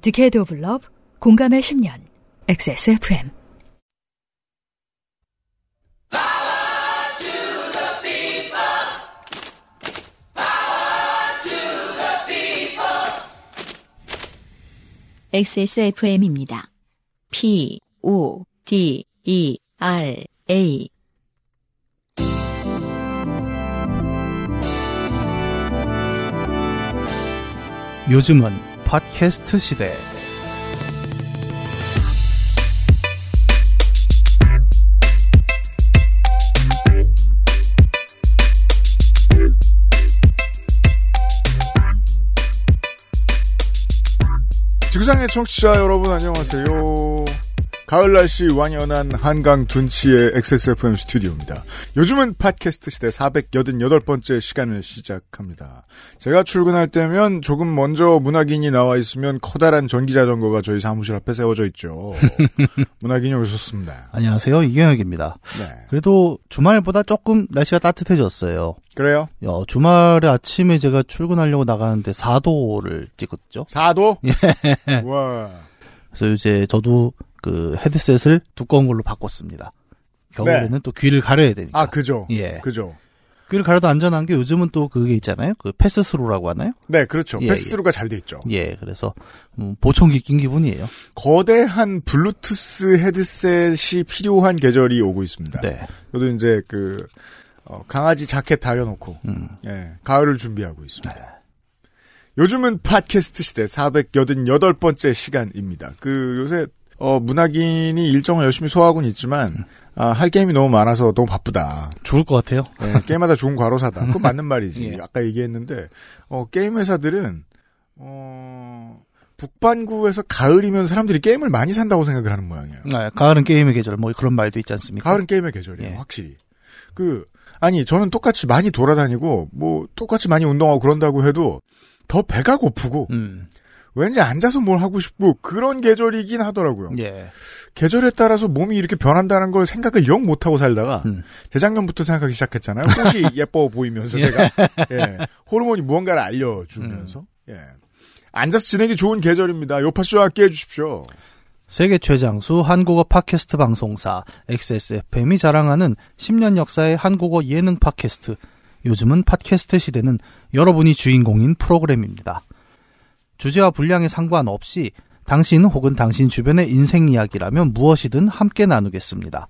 디케이드 오브 러브 공감의 10년 XSFM XSFM입니다. P, O, D, E, R, A. 요즘은 팟캐스트 시대. 지구상의 청취자 여러분 안녕하세요. 가을 날씨 완연한 한강 둔치의 XSFM 스튜디오입니다. 요즘은 팟캐스트 시대 488번째 시간을 시작합니다. 제가 출근할 때면 조금 먼저 문학인이 나와 있으면 커다란 전기자전거가 저희 사무실 앞에 세워져 있죠. 문학인이 오셨습니다. 안녕하세요. 이경혁입니다. 네. 그래도 주말보다 조금 날씨가 따뜻해졌어요. 그래요? 어, 주말에 아침에 제가 출근하려고 나가는데 4도를 찍었죠. 4도? 와. 그래서 이제 저도 그 헤드셋을 두꺼운 걸로 바꿨습니다. 겨울에는 또 귀를 가려야 되니까. 네. 아, 그죠. 예. 그죠. 귀를 가려도 안전한 게 요즘은 또 그게 있잖아요. 그 패스스루라고 하나요? 네, 그렇죠. 예, 패스스루가 잘돼 있죠. 예, 그래서 음, 보청기 낀 기분이에요. 거대한 블루투스 헤드셋이 필요한 계절이 오고 있습니다. 네. 저도 이제 그 어, 강아지 자켓 다려놓고 음. 예, 가을을 준비하고 있습니다. 요즘은 팟캐스트 시대 488번째 시간입니다. 그 요새 어, 문학인이 일정을 열심히 소화하고는 있지만 아, 할 게임이 너무 많아서 너무 바쁘다. 좋을 것 같아요. 예, 게임마다 좋은 과로사다. 그건 맞는 말이지. 예. 아까 얘기했는데 어, 게임 회사들은 어, 북반구에서 가을이면 사람들이 게임을 많이 산다고 생각을 하는 모양이에요. 아, 가을은 게임의 계절 뭐 그런 말도 있지 않습니까? 가을은 게임의 계절이에요, 예. 확실히. 그, 아니, 저는 똑같이 많이 돌아다니고, 뭐, 똑같이 많이 운동하고 그런다고 해도, 더 배가 고프고, 음. 왠지 앉아서 뭘 하고 싶고, 그런 계절이긴 하더라고요. 예. 계절에 따라서 몸이 이렇게 변한다는 걸 생각을 영 못하고 살다가, 음. 재작년부터 생각하기 시작했잖아요. 꽃이 예뻐 보이면서 제가, 예. 호르몬이 무언가를 알려주면서, 음. 예. 앉아서 지내기 좋은 계절입니다. 요파쇼 함께 해주십시오. 세계 최장수 한국어 팟캐스트 방송사 XSFM이 자랑하는 10년 역사의 한국어 예능 팟캐스트. 요즘은 팟캐스트 시대는 여러분이 주인공인 프로그램입니다. 주제와 분량에 상관없이 당신 혹은 당신 주변의 인생 이야기라면 무엇이든 함께 나누겠습니다.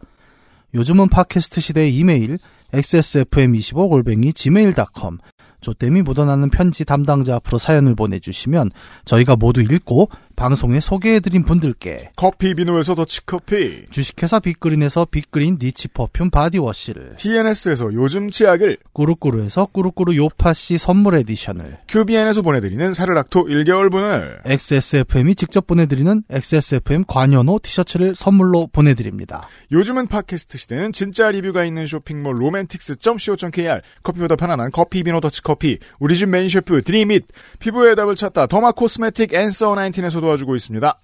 요즘은 팟캐스트 시대의 이메일 xsfm25골뱅이 gmail.com 좆됨이 묻어나는 편지 담당자 앞으로 사연을 보내주시면 저희가 모두 읽고 방송에 소개해드린 분들께 커피 비누에서 더치커피, 주식회사 빅그린에서 빅그린 niche perfume body wash를 TNS에서 요즘 치약을, 꾸루꾸루에서 꾸루꾸루 요파시 선물 에디션을 QBN에서 보내드리는 사르락토 1개월분을 XSFM이 직접 보내드리는 XSFM 관여노 티셔츠를 선물로 보내드립니다. 요즘은 팟캐스트 시대는 진짜 리뷰가 있는 쇼핑몰 로맨틱스.co.kr 커피보다 편안한 커피 비노 더치커피 우리 집 메인 셰프 드림잇 피부의 답을 찾다 derma cosmetic 앤서 19에서 도 와주고 있습니다.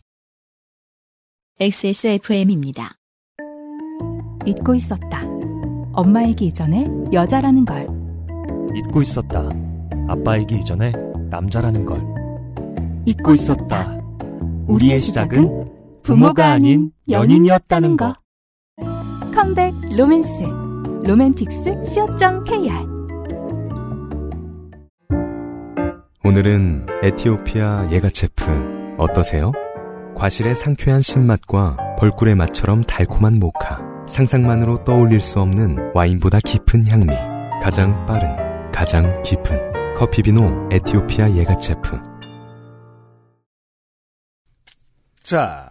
XSFM입니다. 잊고 있었다. 엄마이기 이전에 여자라는 걸. 잊고 있었다. 아빠이기 이전에 남자라는 걸. 잊고 있었다. 우리의 시작은 부모가 아닌 연인이었다는 거. 컴백 로맨스. 로맨틱스 co.kr 오늘은 에티오피아 예가체프 어떠세요? 과실의 상쾌한 신맛과 벌꿀의 맛처럼 달콤한 모카. 상상만으로 떠올릴 수 없는 와인보다 깊은 향미. 가장 빠른, 가장 깊은 커피비노 에티오피아 예가체프. 자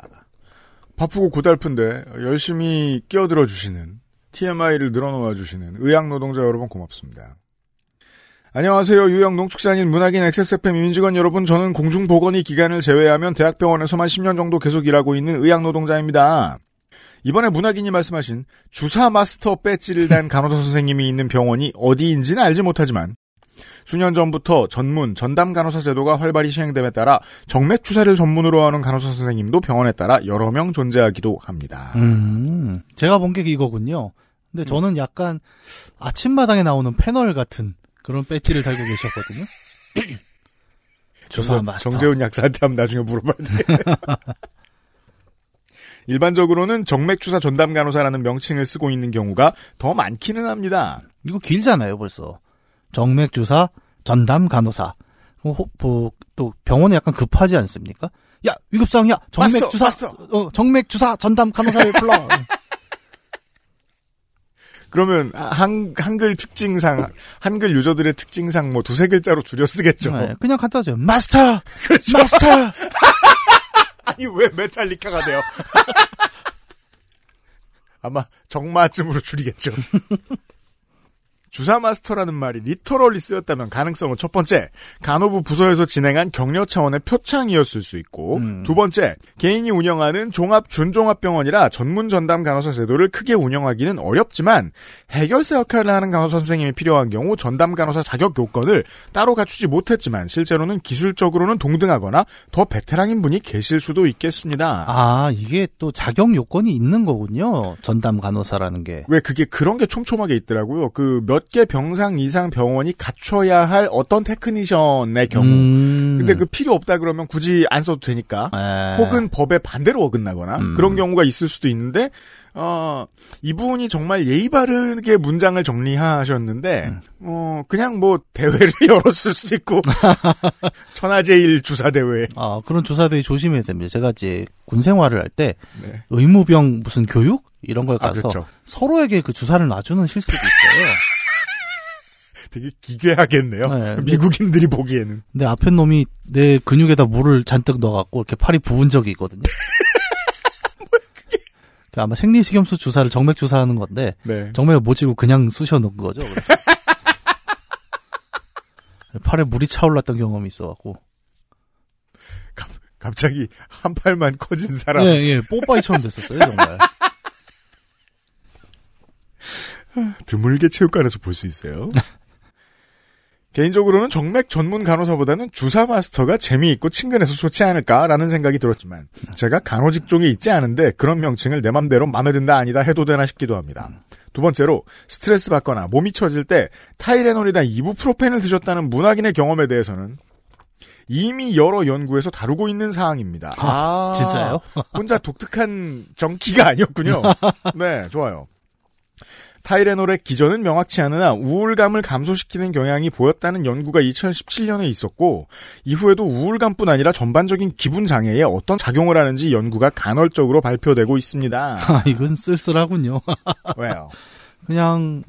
바쁘고 고달픈데 열심히 끼어들어 주시는 TMI를 늘어놓아 주시는 의학 노동자 여러분 고맙습니다. 안녕하세요. 유형 농축산인 문학인 XSFM 임직원 여러분. 저는 공중보건의 기간을 제외하면 대학병원에서만 10년 정도 계속 일하고 있는 의학 노동자입니다. 이번에 문학인이 말씀하신 주사 마스터 배지를 단 간호사 선생님이 있는 병원이 어디인지는 알지 못하지만 수년 전부터 전문 전담 간호사 제도가 활발히 시행됨에 따라 정맥 주사를 전문으로 하는 간호사 선생님도 병원에 따라 여러 명 존재하기도 합니다. 음, 제가 본 게 이거군요. 근데 저는 약간 아침마당에 나오는 패널 같은 그런 배지를 달고 계셨거든요. 정- 마스터. 정재훈 약사한테 한번 나중에 물어봐야 돼. 일반적으로는 정맥주사 전담 간호사라는 명칭을 쓰고 있는 경우가 더 많기는 합니다. 이거 길잖아요, 벌써. 정맥 주사, 전담 간호사. 어, 호- 뭐, 또 병원에 약간 급하지 않습니까? 야, 위급상이야. 정맥 마스터, 주사. 마스터. 어, 정맥 주사 전담 간호사를 불러. 그러면 한, 한글 특징상, 한글 유저들의 특징상 뭐 두세 글자로 줄여 쓰겠죠. 네, 그냥 갖다 줘요. 마스터! 그렇죠. 마스터! 아니, 왜 메탈리카가 돼요? 아마 정마쯤으로 줄이겠죠. 주사 마스터라는 말이 literally 쓰였다면 가능성은 첫 번째, 간호부 부서에서 진행한 격려 차원의 표창이었을 수 있고, 음. 두 번째, 개인이 운영하는 종합 준종합병원이라 전문 전담 간호사 제도를 크게 운영하기는 어렵지만, 해결사 역할을 하는 간호사 선생님이 필요한 경우 전담 간호사 자격 요건을 따로 갖추지 못했지만, 실제로는 기술적으로는 동등하거나 더 베테랑인 분이 계실 수도 있겠습니다. 아, 이게 또 자격 요건이 있는 거군요. 전담 간호사라는 게. 왜 그게 그런 게 촘촘하게 있더라고요. 그몇 개 병상 이상 병원이 갖춰야 할 어떤 technician의 경우. 음. 근데 그 필요 없다 그러면 굳이 안 써도 되니까. 에. 혹은 법에 반대로 어긋나거나 음. 그런 경우가 있을 수도 있는데 어 이분이 정말 예의 바르게 문장을 정리하셨는데 음. 어 그냥 뭐 대회를 열었을 수도 있고 천하제일 주사 대회 아, 그런 주사대회 조심해야 됩니다. 제가 이제 군 생활을 할 때 네. 의무병 무슨 교육 이런 걸아 가서 그렇죠 서로에게 그 주사를 놔주는 실습이 있어요. 되게 기괴하겠네요 네. 미국인들이 보기에는 근데 앞에 놈이 내 근육에다 물을 잔뜩 넣어갖고 이렇게 팔이 부은 적이 있거든요. 그 아마 생리식염수 주사를 정맥 주사하는 건데 네 정맥을 못 찌고 그냥 쑤셔 넣은 거죠. 그래서. 팔에 물이 차올랐던 경험이 있어갖고 갑자기 한 팔만 커진 사람 예, 예, 뽀빠이처럼 됐었어요, 정말. 드물게 체육관에서 볼 수 있어요. 개인적으로는 정맥 전문 간호사보다는 주사 마스터가 재미있고 친근해서 좋지 않을까라는 생각이 들었지만 제가 간호 직종에 있지 않은데 그런 명칭을 내 맘대로 맘에 든다 아니다 해도 되나 싶기도 합니다. 두 번째로 스트레스 받거나 몸이 처질 때 타이레놀이나 이부프로펜을 드셨다는 문학인의 경험에 대해서는 이미 여러 연구에서 다루고 있는 사항입니다. 아, 진짜요? 혼자 독특한 정기가 아니었군요. 네, 좋아요. 타이레놀의 기전은 명확치 않으나 우울감을 감소시키는 경향이 보였다는 연구가 2017년에 있었고 이후에도 우울감뿐 아니라 전반적인 기분 장애에 어떤 작용을 하는지 연구가 간헐적으로 발표되고 있습니다. 아, 이건 쓸쓸하군요. 왜요? 그냥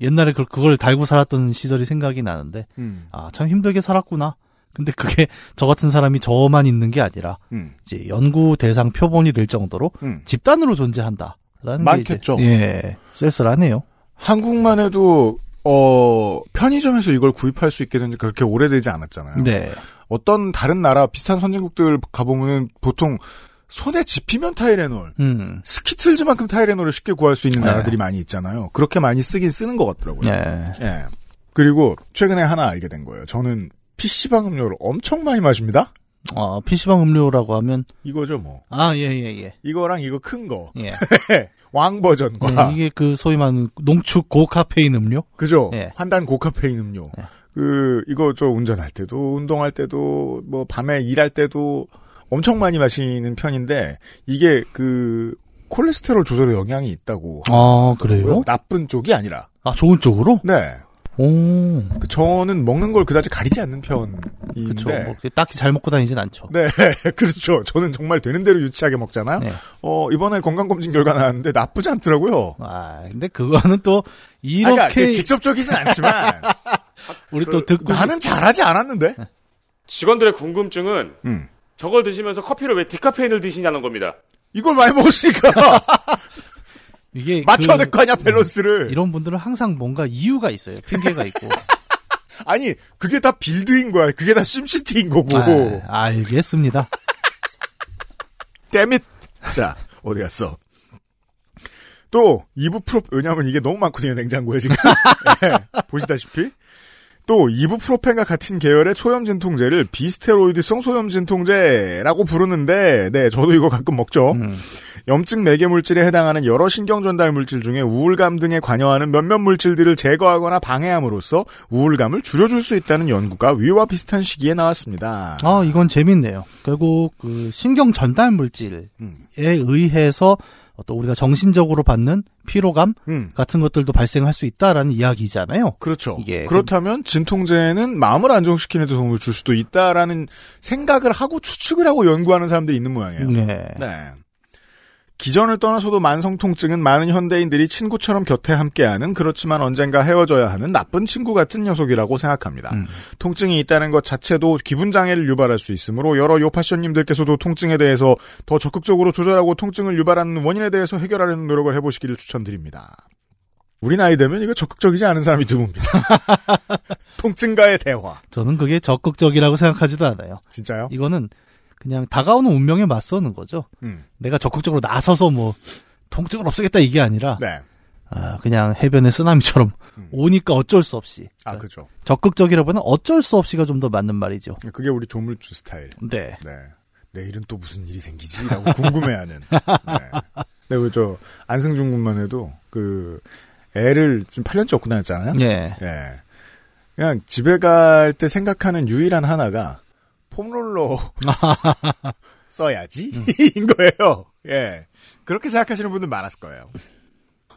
옛날에 그- 그걸 달고 살았던 시절이 생각이 나는데 음, 아, 참 힘들게 살았구나. 근데 그게 저 같은 사람이 저만 있는 게 아니라 음, 이제 연구 대상 표본이 될 정도로 음. 집단으로 존재한다. 많겠죠. 예, 쓸쓸하네요. 한국만 해도 어 편의점에서 이걸 구입할 수 있게 된 지 그렇게 오래되지 않았잖아요. 네. 어떤 다른 나라 비슷한 선진국들 가보면은 보통 손에 집히면 타이레놀, 음. 스키틀즈만큼 타이레놀을 쉽게 구할 수 있는 네. 나라들이 많이 있잖아요. 그렇게 많이 쓰긴 쓰는 것 같더라고요. 예. 예. 그리고 최근에 하나 알게 된 거예요. 저는 PC방 음료를 엄청 많이 마십니다. 어, PC방 음료라고 하면 이거죠, 뭐. 아, 예, 예, 예. 이거랑 이거 큰 거. 예. 왕 버전과. 네, 이게 그 소위 말하는 농축 고카페인 음료? 그죠? 예. 환단 고카페인 음료. 예. 그, 이거 저 운전할 때도, 운동할 때도, 뭐, 밤에 일할 때도 엄청 많이 마시는 편인데, 이게 그, 콜레스테롤 조절에 영향이 있다고. 아, 그래요? 나쁜 쪽이 아니라. 아, 좋은 쪽으로? 네. 오. 그 저는 먹는 걸 그다지 가리지 않는 편인데. 그쵸. 뭐, 딱히 잘 먹고 다니진 않죠. 네, 그렇죠. 저는 정말 되는 대로 유치하게 먹잖아요. 네. 어, 이번에 건강 검진 결과 나왔는데 나쁘지 않더라고요. 아, 근데 그거는 또, 아, 그러니까 이렇게, 그 직접적이진 않지만 우리 또 듣고. 나는 잘하지 않았는데. 직원들의 궁금증은 음. 저걸 드시면서 커피를 왜 디카페인을 드시냐는 겁니다. 이걸 많이 먹었으니까 이게. 맞춰야 그- 될거 아니야 밸런스를. 이런 분들은 항상 뭔가 이유가 있어요. 핑계가 있고. 아니 그게 다 빌드인 거야. 그게 다 심시티인 거고. 아, 알겠습니다. 땜잇. 자 어디 갔어? 또 이부프로 왜냐하면 이게 너무 많거든요 냉장고에 지금 예, 보시다시피 또 이부프로펜과 같은 계열의 소염 진통제를 비스테로이드성 소염 진통제라고 부르는데 네 저도 이거 가끔 먹죠. 음. 염증 매개 물질에 해당하는 여러 신경 전달 물질 중에 우울감 등에 관여하는 몇몇 물질들을 제거하거나 방해함으로써 우울감을 줄여줄 수 있다는 연구가 위와 비슷한 시기에 나왔습니다. 아, 이건 재밌네요. 결국 그 신경 전달 물질에 음. 의해서 어떤 우리가 정신적으로 받는 피로감 음. 같은 것들도 발생할 수 있다라는 이야기잖아요. 그렇죠. 이게 그렇다면 진통제는 마음을 안정시키는 데 도움을 줄 수도 있다라는 생각을 하고 추측을 하고 연구하는 사람들이 있는 모양이에요. 네. 네. 기전을 떠나서도 만성 통증은 많은 현대인들이 친구처럼 곁에 함께하는 그렇지만 언젠가 헤어져야 하는 나쁜 친구 같은 녀석이라고 생각합니다. 음. 통증이 있다는 것 자체도 기분 장애를 유발할 수 있으므로 여러 요파션님들께서도 통증에 대해서 더 적극적으로 조절하고 통증을 유발하는 원인에 대해서 해결하려는 노력을 해보시기를 추천드립니다. 우리 나이 되면 이거 적극적이지 않은 사람이 드뭅니다. 통증과의 대화. 저는 그게 적극적이라고 생각하지도 않아요. 진짜요? 이거는 그냥 다가오는 운명에 맞서는 거죠. 음. 내가 적극적으로 나서서 뭐 통증을 없애겠다 이게 아니라 네. 아, 그냥 해변의 쓰나미처럼 음. 오니까 어쩔 수 없이. 아, 그죠. 적극적이라보다는 어쩔 수 없이가 좀 더 맞는 말이죠. 그게 우리 조물주 스타일. 네. 네. 내일은 또 무슨 일이 생기지? 라고 궁금해하는. 네. 네, 그저 안승준 군만 해도 그 애를 좀 8년째 얻고 다녔잖아요. 예. 예. 그냥 집에 갈 때 생각하는 유일한 하나가 폼롤러 써야지 인 거예요. 예. 그렇게 생각하시는 분들 많았을 거예요.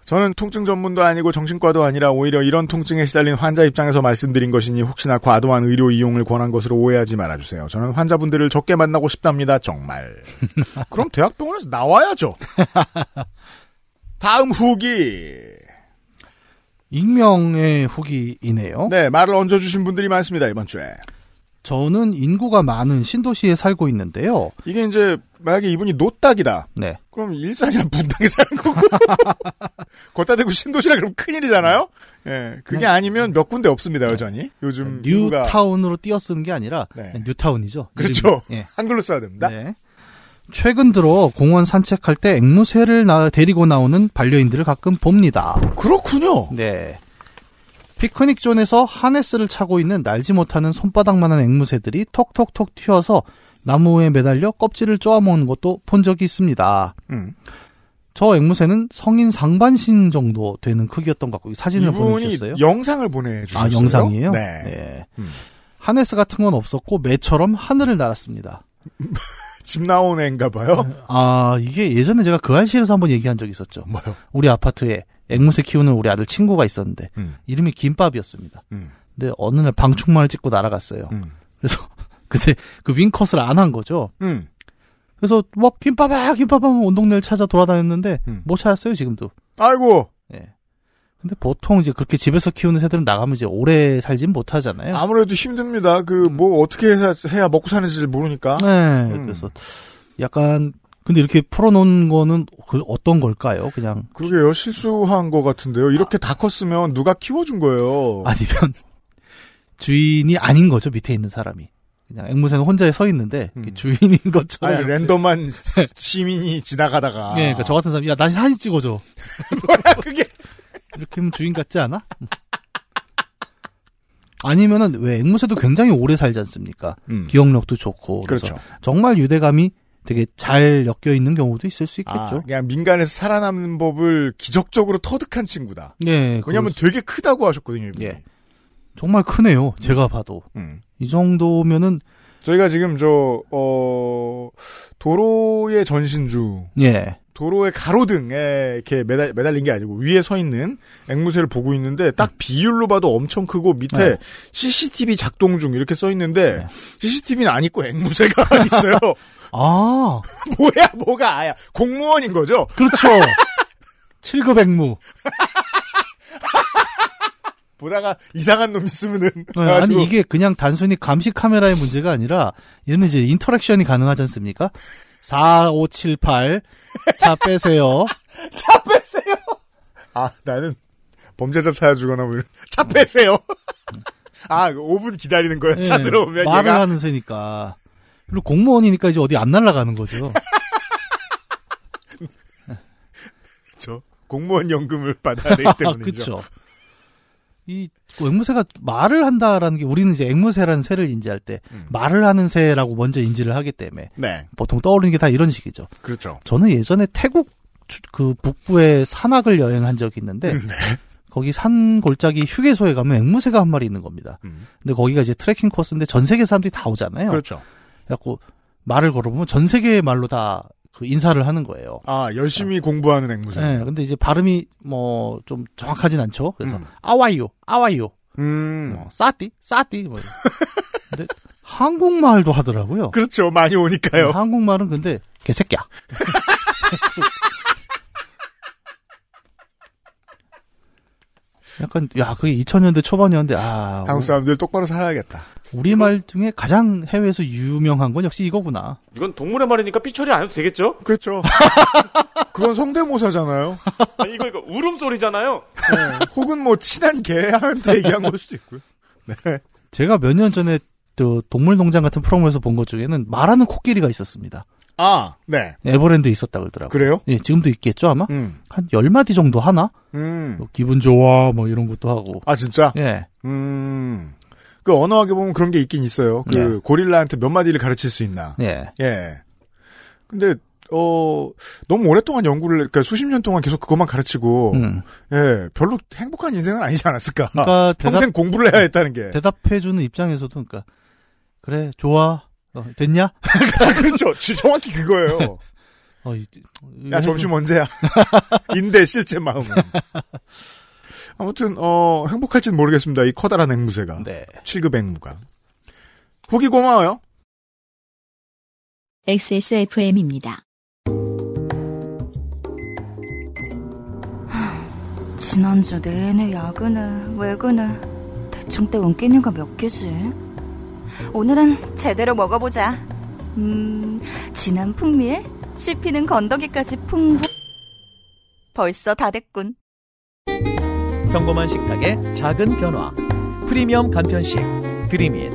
저는 통증 전문도 아니고 정신과도 아니라 오히려 이런 통증에 시달린 환자 입장에서 말씀드린 것이니 혹시나 과도한 의료 이용을 권한 것으로 오해하지 말아주세요. 저는 환자분들을 적게 만나고 싶답니다. 정말. 그럼 대학병원에서 나와야죠. 다음 후기. 익명의 후기이네요. 네, 말을 얹어주신 분들이 많습니다, 이번 주에. 저는 인구가 많은 신도시에 살고 있는데요. 이게 이제, 만약에 이분이 노딱이다. 네. 그럼 일산이나 분당에 사는 거고. 걷다 대고 신도시라 그러면 큰일이잖아요? 예. 그게 아니면 몇 군데 없습니다, 여전히. 요즘. 인구가 뉴타운으로 띄어쓰는 게 아니라 네. 뉴타운이죠. 그렇죠. 예. 한글로 써야 됩니다. 네. 최근 들어 공원 산책할 때 앵무새를 나- 데리고 나오는 반려인들을 가끔 봅니다. 그렇군요. 네. 피크닉 존에서 하네스를 차고 있는 날지 못하는 손바닥만한 앵무새들이 톡톡톡 튀어서 나무에 매달려 껍질을 쪼아먹는 것도 본 적이 있습니다. 음. 저 앵무새는 성인 상반신 정도 되는 크기였던 것 같고 사진을 보내주셨어요. 영상을 보내주셨어요. 아 영상이에요? 네. 음. 하네스 같은 건 없었고 매처럼 하늘을 날았습니다. 집 나온 애인가 봐요. 아 이게 예전에 제가 그 알실에서 한번 얘기한 적이 있었죠. 뭐요? 우리 아파트에 앵무새 키우는 우리 아들 친구가 있었는데 음. 이름이 김밥이었습니다. 음. 근데 어느 날 방충망을 찍고 날아갔어요. 음. 그래서 그때 그 윙컷을 안 한 거죠. 음. 그래서 뭐 김밥아 김밥아 온 동네를 찾아 돌아다녔는데 음. 못 찾았어요 지금도. 아이고. 예. 근데 보통 이제 그렇게 집에서 키우는 새들은 나가면 이제 오래 살진 못하잖아요. 아무래도 힘듭니다. 그, 뭐, 어떻게 해야, 해야 먹고 사는지 모르니까. 네. 음. 그래서 약간 근데 이렇게 풀어놓은 거는 그 어떤 걸까요? 그냥 그러게요. 실수한 것 같은데요. 이렇게 다 컸으면 누가 키워준 거예요. 아니면 주인이 아닌 거죠 밑에 있는 사람이. 그냥 앵무새는 혼자 서 있는데 음. 주인인 것처럼. 아니, 랜덤한 시민이 지나가다가. 예, 그러니까 저 같은 사람이 야, 나 사진 찍어줘. 뭐야, 그게. 이렇게 하면 주인 같지 않아? 아니면은 왜 앵무새도 굉장히 오래 살지 않습니까? 음. 기억력도 좋고 그래서 그렇죠. 정말 유대감이 되게 잘 엮여 있는 경우도 있을 수 아, 있겠죠. 그냥 민간에서 살아남는 법을 기적적으로 터득한 친구다. 예, 왜냐하면 되게 크다고 하셨거든요. 이분이. 예. 정말 크네요. 제가 봐도 음. 이 정도면은 저희가 지금 저, 어, 도로의 전신주, 예, 도로의 가로등에 이렇게 매달, 매달린 게 아니고 위에 서 있는 앵무새를 보고 있는데 딱 비율로 봐도 엄청 크고 밑에 네. CCTV 작동 중 이렇게 써 있는데 네. CCTV는 안 있고 앵무새가 있어요. 아 뭐야, 뭐가 아야. 공무원인 거죠? 그렇죠. 7급 앵무. 보다가 이상한 놈 있으면은. 네, 아니 이게 그냥 단순히 감시 카메라의 문제가 아니라 얘는 이제 인터랙션이 가능하지 않습니까? 4, 5, 7, 8. 자, 빼세요. 차 빼세요! 아, 나는 범죄자 찾아주거나 뭐, 이런- 차 빼세요! 아, 5분 기다리는 거예요. 차 예, 들어오면 말을 얘가. 하는 새니까. 그리고 공무원이니까 이제 어디 안 날아가는 거죠. 저 공무원 연금을 받아야 되기 때문이죠. 그렇죠. 이 앵무새가 말을 한다라는 게 우리는 이제 앵무새라는 새를 인지할 때 음. 말을 하는 새라고 먼저 인지를 하기 때문에 네. 보통 떠오르는 게 다 이런 식이죠. 그렇죠. 저는 예전에 태국 주- 그 북부의 산악을 여행한 적이 있는데 음, 네. 거기 산 골짜기 휴게소에 가면 앵무새가 한 마리 있는 겁니다. 음. 근데 거기가 이제 트레킹 코스인데 전 세계 사람들이 다 오잖아요. 그렇죠. 그래갖고 말을 걸어보면 전 세계의 말로 다 그 인사를 하는 거예요. 아, 열심히 공부하는 앵무새. 네, 근데 이제 발음이 뭐 좀 정확하진 않죠. 그래서 음. 아와이요, 아와이요, 음. 뭐 싸띠, 싸띠. 뭐. 근데 한국말도 하더라고요. 그렇죠. 많이 오니까요. 한국말은 근데 개새끼야. 약간 야 그게 2000년대 초반이었는데 아 한국 사람들 똑바로 살아야겠다. 우리말 중에 가장 해외에서 유명한 건 역시 이거구나. 이건 동물의 말이니까 삐처리 안 해도 되겠죠? 그렇죠. 그건 성대모사잖아요. 아니, 이거, 이거 울음소리잖아요. 네. 혹은 뭐 친한 개한테 얘기한 걸 수도 있고요. 네. 제가 몇 년 전에 또 동물농장 같은 프로그램에서 본 것 중에는 말하는 코끼리가 있었습니다. 아, 네. 에버랜드에 있었다 그러더라고요. 그래요? 예, 지금도 있겠죠 아마? 음. 한 10마디 정도 하나? 음. 뭐 기분 좋아 뭐 이런 것도 하고. 아, 진짜? 예. 음. 그 언어학에 보면 그런 게 있긴 있어요. 그 네. 고릴라한테 몇 마디를 가르칠 수 있나. 예. 예. 근데 어 너무 오랫동안 연구를 그러니까 수십 년 동안 계속 그것만 가르치고 음. 예 별로 행복한 인생은 아니지 않았을까. 그러니까 대답, 평생 공부를 해야 했다는 게. 대답해주는 입장에서도 그러니까 그래 좋아 어, 됐냐? 아, 그렇죠. 지- 정확히 그거예요. 어, 이- 야 점심 언제야? 인데 실제 마음은. 아무튼 어 행복할지는 모르겠습니다. 이 커다란 앵무새가 네. 7급 앵무가. 후기 고마워요. XSFM입니다. 지난주 내내 야근을, 외근을 대충 때운 끼니가 몇 개지? 오늘은 제대로 먹어보자. 음, 진한 풍미에 씹히는 건더기까지 풍부. 벌써 다 됐군. 평범한 식탁의 작은 변화. 프리미엄 간편식 드림인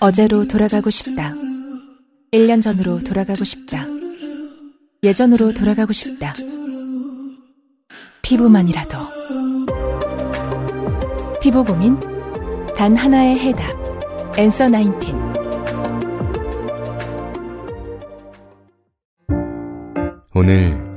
어제로 돌아가고 싶다. 1년 전으로 돌아가고 싶다. 예전으로 돌아가고 싶다. 피부만이라도. 피부 고민? 단 하나의 해답. 엔서 나인틴. 오늘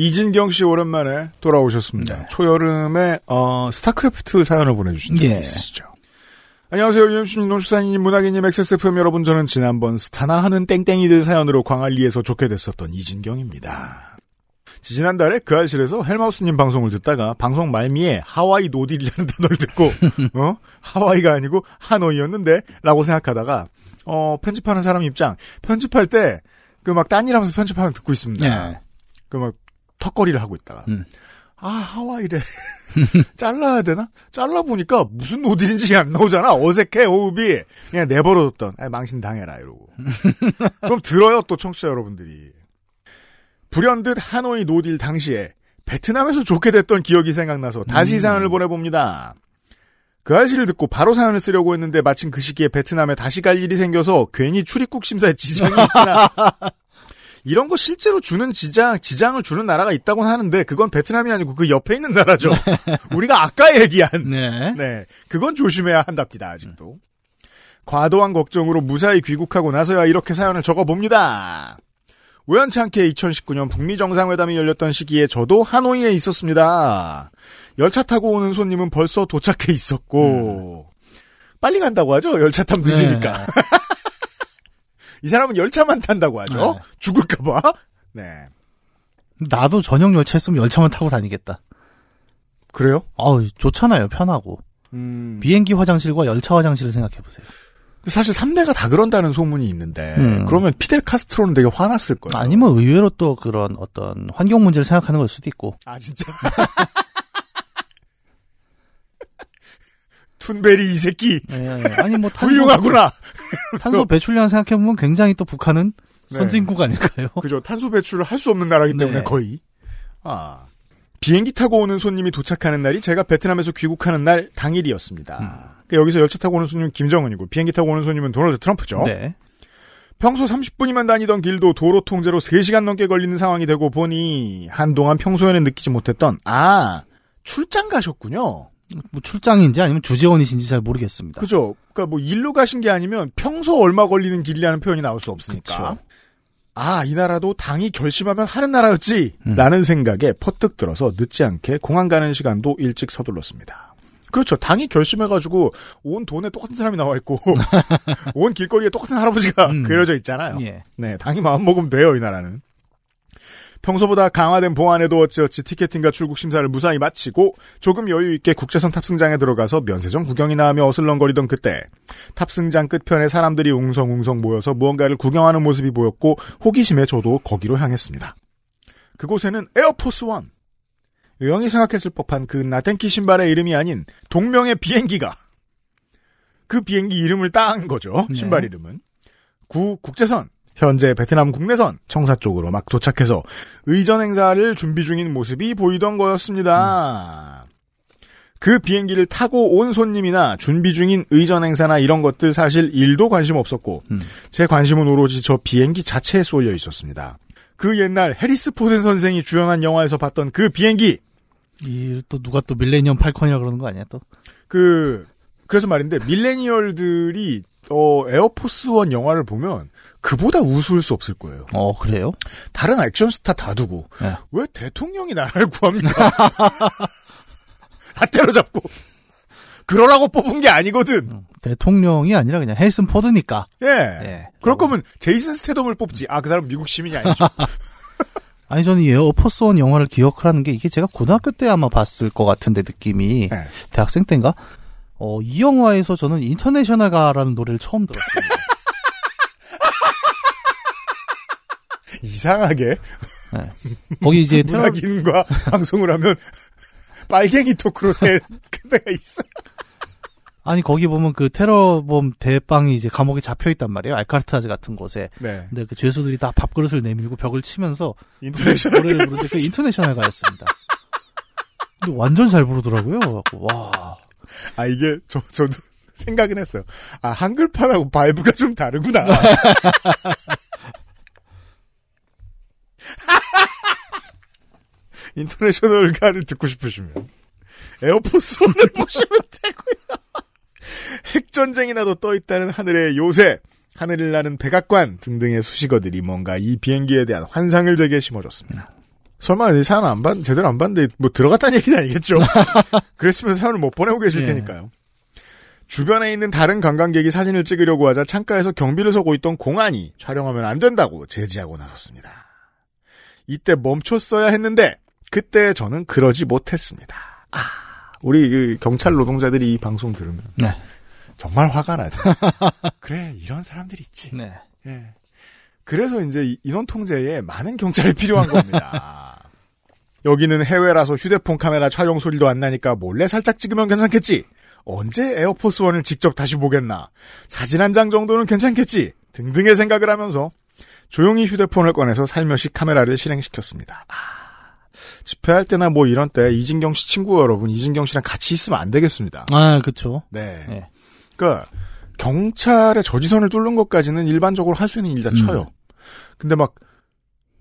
이진경 씨 오랜만에 돌아오셨습니다. 네. 초여름에 어, 스타크래프트 사연을 보내주신 적이 예. 있으시죠. 안녕하세요. 유엠씨님, 노수사님, 문학인님, XSFM 여러분. 저는 지난번 스타나 하는 땡땡이들 사연으로 광안리에서 좋게 됐었던 이진경입니다. 지난달에 그 알싫에서 헬마우스님 방송을 듣다가 방송 말미에 하와이 no deal이라는 단어를 듣고 어 하와이가 아니고 하노이였는데 라고 생각하다가 어 편집하는 사람 입장 편집할 때 그 막 딴일하면서 편집하는 거 듣고 있습니다. 예. 그막 턱걸이를 하고 있다가 음. 아 하와이래. 잘라야 되나? 잘라 보니까 무슨 no deal인지 안 나오잖아. 어색해 호흡이. 그냥 내버려뒀던 아, 망신 당해라 이러고. 그럼 들어요 또 청취자 여러분들이. 불현듯 하노이 no deal 당시에 베트남에서 좋게 됐던 기억이 생각나서 다시 사연을 보내봅니다. 그 알싫을 듣고 바로 사연을 쓰려고 했는데 마침 그 시기에 베트남에 다시 갈 일이 생겨서 괜히 출입국 심사에 지장이 있지나 이런 거 실제로 주는 지장, 지장을 주는 나라가 있다고는 하는데 그건 베트남이 아니고 그 옆에 있는 나라죠. 우리가 아까 얘기한 네. 네, 그건 조심해야 한답니다, 아직도. 과도한 걱정으로 무사히 귀국하고 나서야 이렇게 사연을 적어봅니다. 우연찮게 2019년 북미 정상회담이 열렸던 시기에 저도 하노이에 있었습니다. 열차 타고 오는 손님은 벌써 도착해 있었고, 빨리 간다고 하죠? 열차 타면 늦으니까. 네. 이 사람은 열차만 탄다고 하죠? 네. 죽을까봐? 네. 나도 전용 열차 있으면 열차만 타고 다니겠다. 그래요? 아우, 좋잖아요. 편하고. 음, 비행기 화장실과 열차 화장실을 생각해 보세요. 사실 3대가 다 그런다는 소문이 있는데, 음. 그러면 피델 카스트로는 되게 화났을 거예요. 아니면 의외로 또 그런 어떤 환경 문제를 생각하는 걸 수도 있고. 아 진짜. 툰베리 이 새끼 예, 예. 아니 뭐 탄소, 훌륭하구나. 탄소 배출량 생각해보면 굉장히 또 북한은 네. 선진국 아닐까요? 그죠. 탄소 배출을 할 수 없는 나라기 때문에 네. 거의. 아. 비행기 타고 오는 손님이 도착하는 날이 제가 베트남에서 귀국하는 날 당일이었습니다. 음. 그러니까 여기서 열차 타고 오는 손님은 김정은이고 비행기 타고 오는 손님은 도널드 트럼프죠. 네. 평소 30분이면 다니던 길도 도로 통제로 3시간 넘게 걸리는 상황이 되고 보니 한동안 평소에는 느끼지 못했던 아 출장 가셨군요. 뭐 출장인지 아니면 주재원이신지 잘 모르겠습니다. 그죠? 그러니까 뭐 일로 가신 게 아니면 평소 얼마 걸리는 길이라는 표현이 나올 수 없으니까. 그쵸. 아, 이 나라도 당이 결심하면 하는 나라였지! 음. 라는 생각에 퍼뜩 들어서 늦지 않게 공항 가는 시간도 일찍 서둘렀습니다. 그렇죠. 당이 결심해가지고 온 돈에 똑같은 사람이 나와 있고 온 길거리에 똑같은 할아버지가 음. 그려져 있잖아요. 예. 네, 당이 마음 먹으면 돼요, 이 나라는. 평소보다 강화된 보안에도 어찌어찌 티켓팅과 출국 심사를 무사히 마치고 조금 여유 있게 국제선 탑승장에 들어가서 면세점 구경이나 하며 어슬렁거리던 그때 탑승장 끝편에 사람들이 웅성웅성 모여서 무언가를 구경하는 모습이 보였고 호기심에 저도 거기로 향했습니다. 그곳에는 에어포스 원. 의형이 생각했을 법한 그 나이키 신발의 이름이 아닌 동명의 비행기가 그 비행기 이름을 딴 거죠. 네. 신발 이름은. 구 국제선 현재 베트남 국내선 청사 쪽으로 막 도착해서 의전 행사를 준비 중인 모습이 보이던 거였습니다. 그 비행기를 타고 온 손님이나 준비 중인 의전 행사나 이런 것들 사실 일도 관심 없었고 음. 제 관심은 오로지 저 비행기 자체에 쏠려 있었습니다. 그 옛날 해리스 포든 선생이 주연한 영화에서 봤던 그 비행기 이 또 누가 또 밀레니엄 팔컨이라 그러는 거 아니야 또? 그 그래서 말인데 밀레니얼들이 어 에어포스 원 영화를 보면 그보다 우스울 수 없을 거예요. 어 그래요? 다른 액션 스타 다 두고 네. 왜 대통령이 나라를 구합니까? 다 때려잡고 그러라고 뽑은 게 아니거든. 대통령이 아니라 그냥 해리슨 포드니까. 예. 예. 그럴 거면 제이슨 스테덤을 뽑지. 아 그 사람 미국 시민이 아니죠. 아니 저는 이 에어포스원 영화를 기억하라는 게 이게 제가 고등학교 때 아마 봤을 것 같은데 느낌이 네. 대학생 때인가? 어, 이 영화에서 저는 인터내셔널 가라는 노래를 처음 들었어요. 이상하게 네. 거기 이제 테러, 문학인과 방송을 하면 빨갱이 토크로 새 그대가 있어. 아니 거기 보면 그 테러범 대빵이 이제 감옥에 잡혀 있단 말이에요. 알카트라즈 같은 곳에. 네. 근데 그 죄수들이 다 밥그릇을 내밀고 벽을 치면서 인터내셔널 노래를 부르는데 그 인터내셔널 가였습니다. 근데 완전 잘 부르더라고요. 와. 아 이게 저 저도 생각은 했어요. 아 한글판하고 vibe가 좀 다르구나. 인터내셔널가를 듣고 싶으시면 에어포스 원을 보시면 되고요. 핵전쟁이 나도 떠있다는 하늘의 요새, 하늘을 나는 백악관 등등의 수식어들이 뭔가 이 비행기에 대한 환상을 제게 심어줬습니다. 설마 이 사연 안 봤, 제대로 안 봤는데 뭐 들어갔다는 얘기는 아니겠죠? 그랬으면 사연을 못 보내고 계실 예. 테니까요. 주변에 있는 다른 관광객이 사진을 찍으려고 하자 창가에서 경비를 서고 있던 공안이 촬영하면 안 된다고 제지하고 나섰습니다. 이때 멈췄어야 했는데 그때 저는 그러지 못했습니다. 아, 우리 그 경찰 노동자들이 이 방송 들으면 네. 정말 화가 나죠. 그래 이런 사람들이 있지. 네. 예. 그래서 이제 이- 인원 통제에 많은 경찰이 필요한 겁니다. 여기는 해외라서 휴대폰 카메라 촬영 소리도 안 나니까 몰래 살짝 찍으면 괜찮겠지. 언제 에어포스 원을 직접 다시 보겠나. 사진 한 장 정도는 괜찮겠지. 등등의 생각을 하면서 조용히 휴대폰을 꺼내서 살며시 카메라를 실행시켰습니다. 아, 집회할 때나 뭐 이런 때 이진경 씨 친구 여러분, 이진경 씨랑 같이 있으면 안 되겠습니다. 아, 그쵸. 네. 네. 그러니까 경찰의 저지선을 뚫는 것까지는 일반적으로 할 수 있는 일이다 음. 쳐요. 근데 막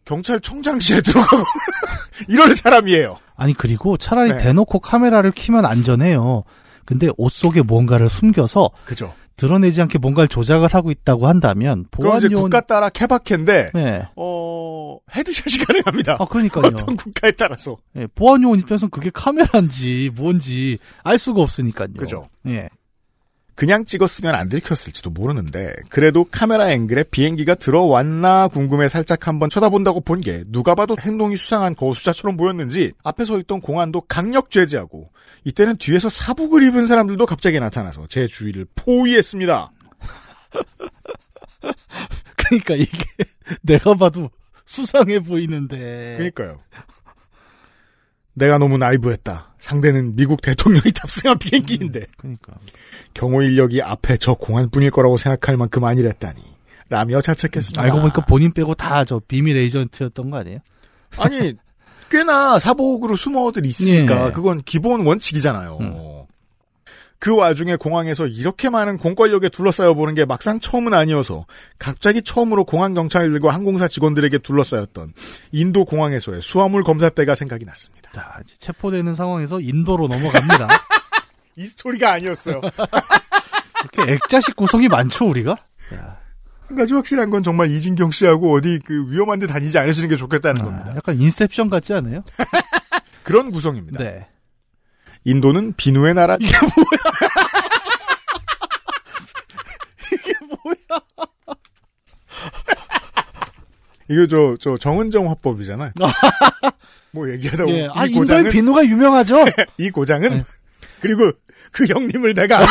경찰청장실에 들어가고 이럴 사람이에요. 아니, 그리고 차라리 네. 대놓고 카메라를 켜면 안전해요. 근데 옷 속에 뭔가를 숨겨서 그죠. 드러내지 않게 뭔가를 조작을 하고 있다고 한다면 그럼 이제 보안 요원 국가 따라 케바케인데 네. 어 헤드샷이 가능합니다. 아, 그러니까요. 어떤 국가에 따라서. 예, 보안 요원 입장에서는 그게 카메라인지 뭔지 알 수가 없으니까요. 그죠. 예. 그냥 찍었으면 안 들켰을지도 모르는데 그래도 카메라 앵글에 비행기가 들어왔나 궁금해 살짝 한번 쳐다본다고 본 게 누가 봐도 행동이 수상한 거수자처럼 보였는지 앞에 서 있던 공안도 강력 제지하고 이때는 뒤에서 사복을 입은 사람들도 갑자기 나타나서 제 주위를 포위했습니다. 그러니까 이게 내가 봐도 수상해 보이는데. 그러니까요. 내가 너무 나이브했다. 상대는 미국 대통령이 탑승한 비행기인데 그러니까. 경호 인력이 앞에 저 공안뿐일 거라고 생각할 만큼 아니랬다니 라며 자책했습니다. 알고 보니까 본인 빼고 다 저 비밀 에이전트였던 거 아니에요? 아니 꽤나 사복으로 숨어들 있으니까 예. 그건 기본 원칙이잖아요. 음. 그 와중에 공항에서 이렇게 많은 공권력에 둘러싸여 보는 게 막상 처음은 아니어서 갑자기 처음으로 공항 경찰들과 항공사 직원들에게 둘러싸였던 인도 공항에서의 수화물 검사 때가 생각이 났습니다. 자, 이제 체포되는 상황에서 인도로 넘어갑니다. 이 스토리가 아니었어요. 이렇게 액자식 구성이 많죠, 우리가? 야, 한 가지 확실한 건 정말 이진경 씨하고 어디 그 위험한 데 다니지 않으시는 게 좋겠다는 겁니다. 아, 약간 인셉션 같지 않아요? 그런 구성입니다. 네. 인도는 비누의 나라. 이게 이거 저, 저 정은정 화법이잖아요. 뭐 얘기하다 보면 예. 아, 이 인도의 비누가 유명하죠? 이 고장은 네. 그리고 그 형님을 내가 아는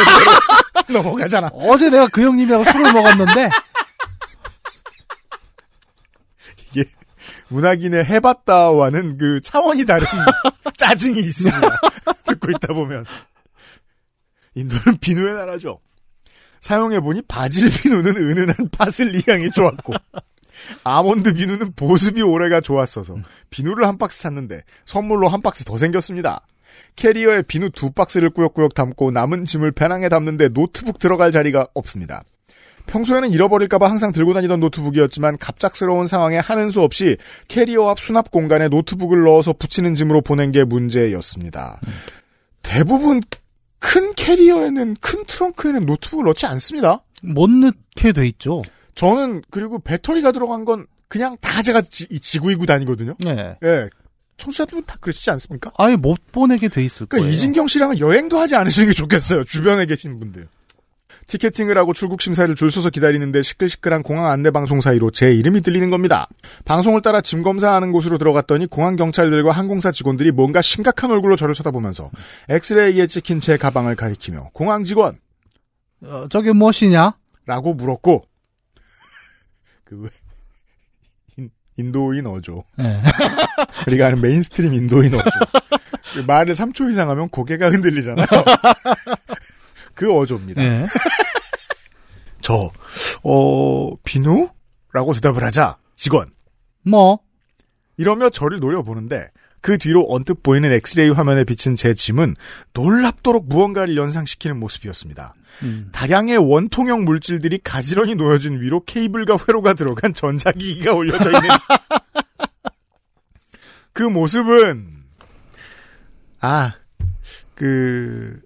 넘어가잖아. 어제 내가 그 형님이랑 술을 먹었는데, 이게 문학인의 해봤다와는 그 차원이 다른 짜증이 있습니다. 듣고 있다 보면 인도는 비누의 나라죠. 사용해보니 바질 비누는 은은한 파슬리 향이 좋았고 아몬드 비누는 보습이 오래가 좋았어서 비누를 한 박스 샀는데 선물로 한 박스 더 생겼습니다. 캐리어에 비누 두 박스를 꾸역꾸역 담고 남은 짐을 배낭에 담는데 노트북 들어갈 자리가 없습니다. 평소에는 잃어버릴까봐 항상 들고 다니던 노트북이었지만 갑작스러운 상황에 하는 수 없이 캐리어 앞 수납 공간에 노트북을 넣어서 붙이는 짐으로 보낸 게 문제였습니다. 대부분 큰 캐리어에는 큰 트렁크에는 노트북을 넣지 않습니다. 못 넣게 돼 있죠. 저는 그리고 배터리가 들어간 건 그냥 다 제가 지, 지고 이고 다니거든요. 네. 예. 청취자들은 다 그러시지 않습니까? 아예 못 보내게 돼 있을 그러니까 거예요. 이진경 씨랑은 여행도 하지 않으시는 게 좋겠어요. 주변에 계신 분들. 티켓팅을 하고 출국 심사를 줄 서서 기다리는데 시끌시끌한 공항 안내 방송 사이로 제 이름이 들리는 겁니다. 방송을 따라 짐 검사하는 곳으로 들어갔더니 공항 경찰들과 항공사 직원들이 뭔가 심각한 얼굴로 저를 쳐다보면서 엑스레이에 찍힌 제 가방을 가리키며 공항 직원 어, 저게 무엇이냐? 라고 물었고 그 인, 인도인 어조 네. 우리가 아는 mainstream 인도인 어조 그 말을 3초 이상 하면 고개가 흔들리잖아요. 그 어조입니다. 네. 저, 어, 비누? 라고 대답을 하자, 직원. 뭐, 이러며 저를 노려보는데, 그 뒤로 언뜻 보이는 엑스레이 화면에 비친 제 짐은 놀랍도록 무언가를 연상시키는 모습이었습니다. 음. 다량의 원통형 물질들이 가지런히 놓여진 위로 케이블과 회로가 들어간 전자기기가 올려져 있는 그 모습은, 아, 그,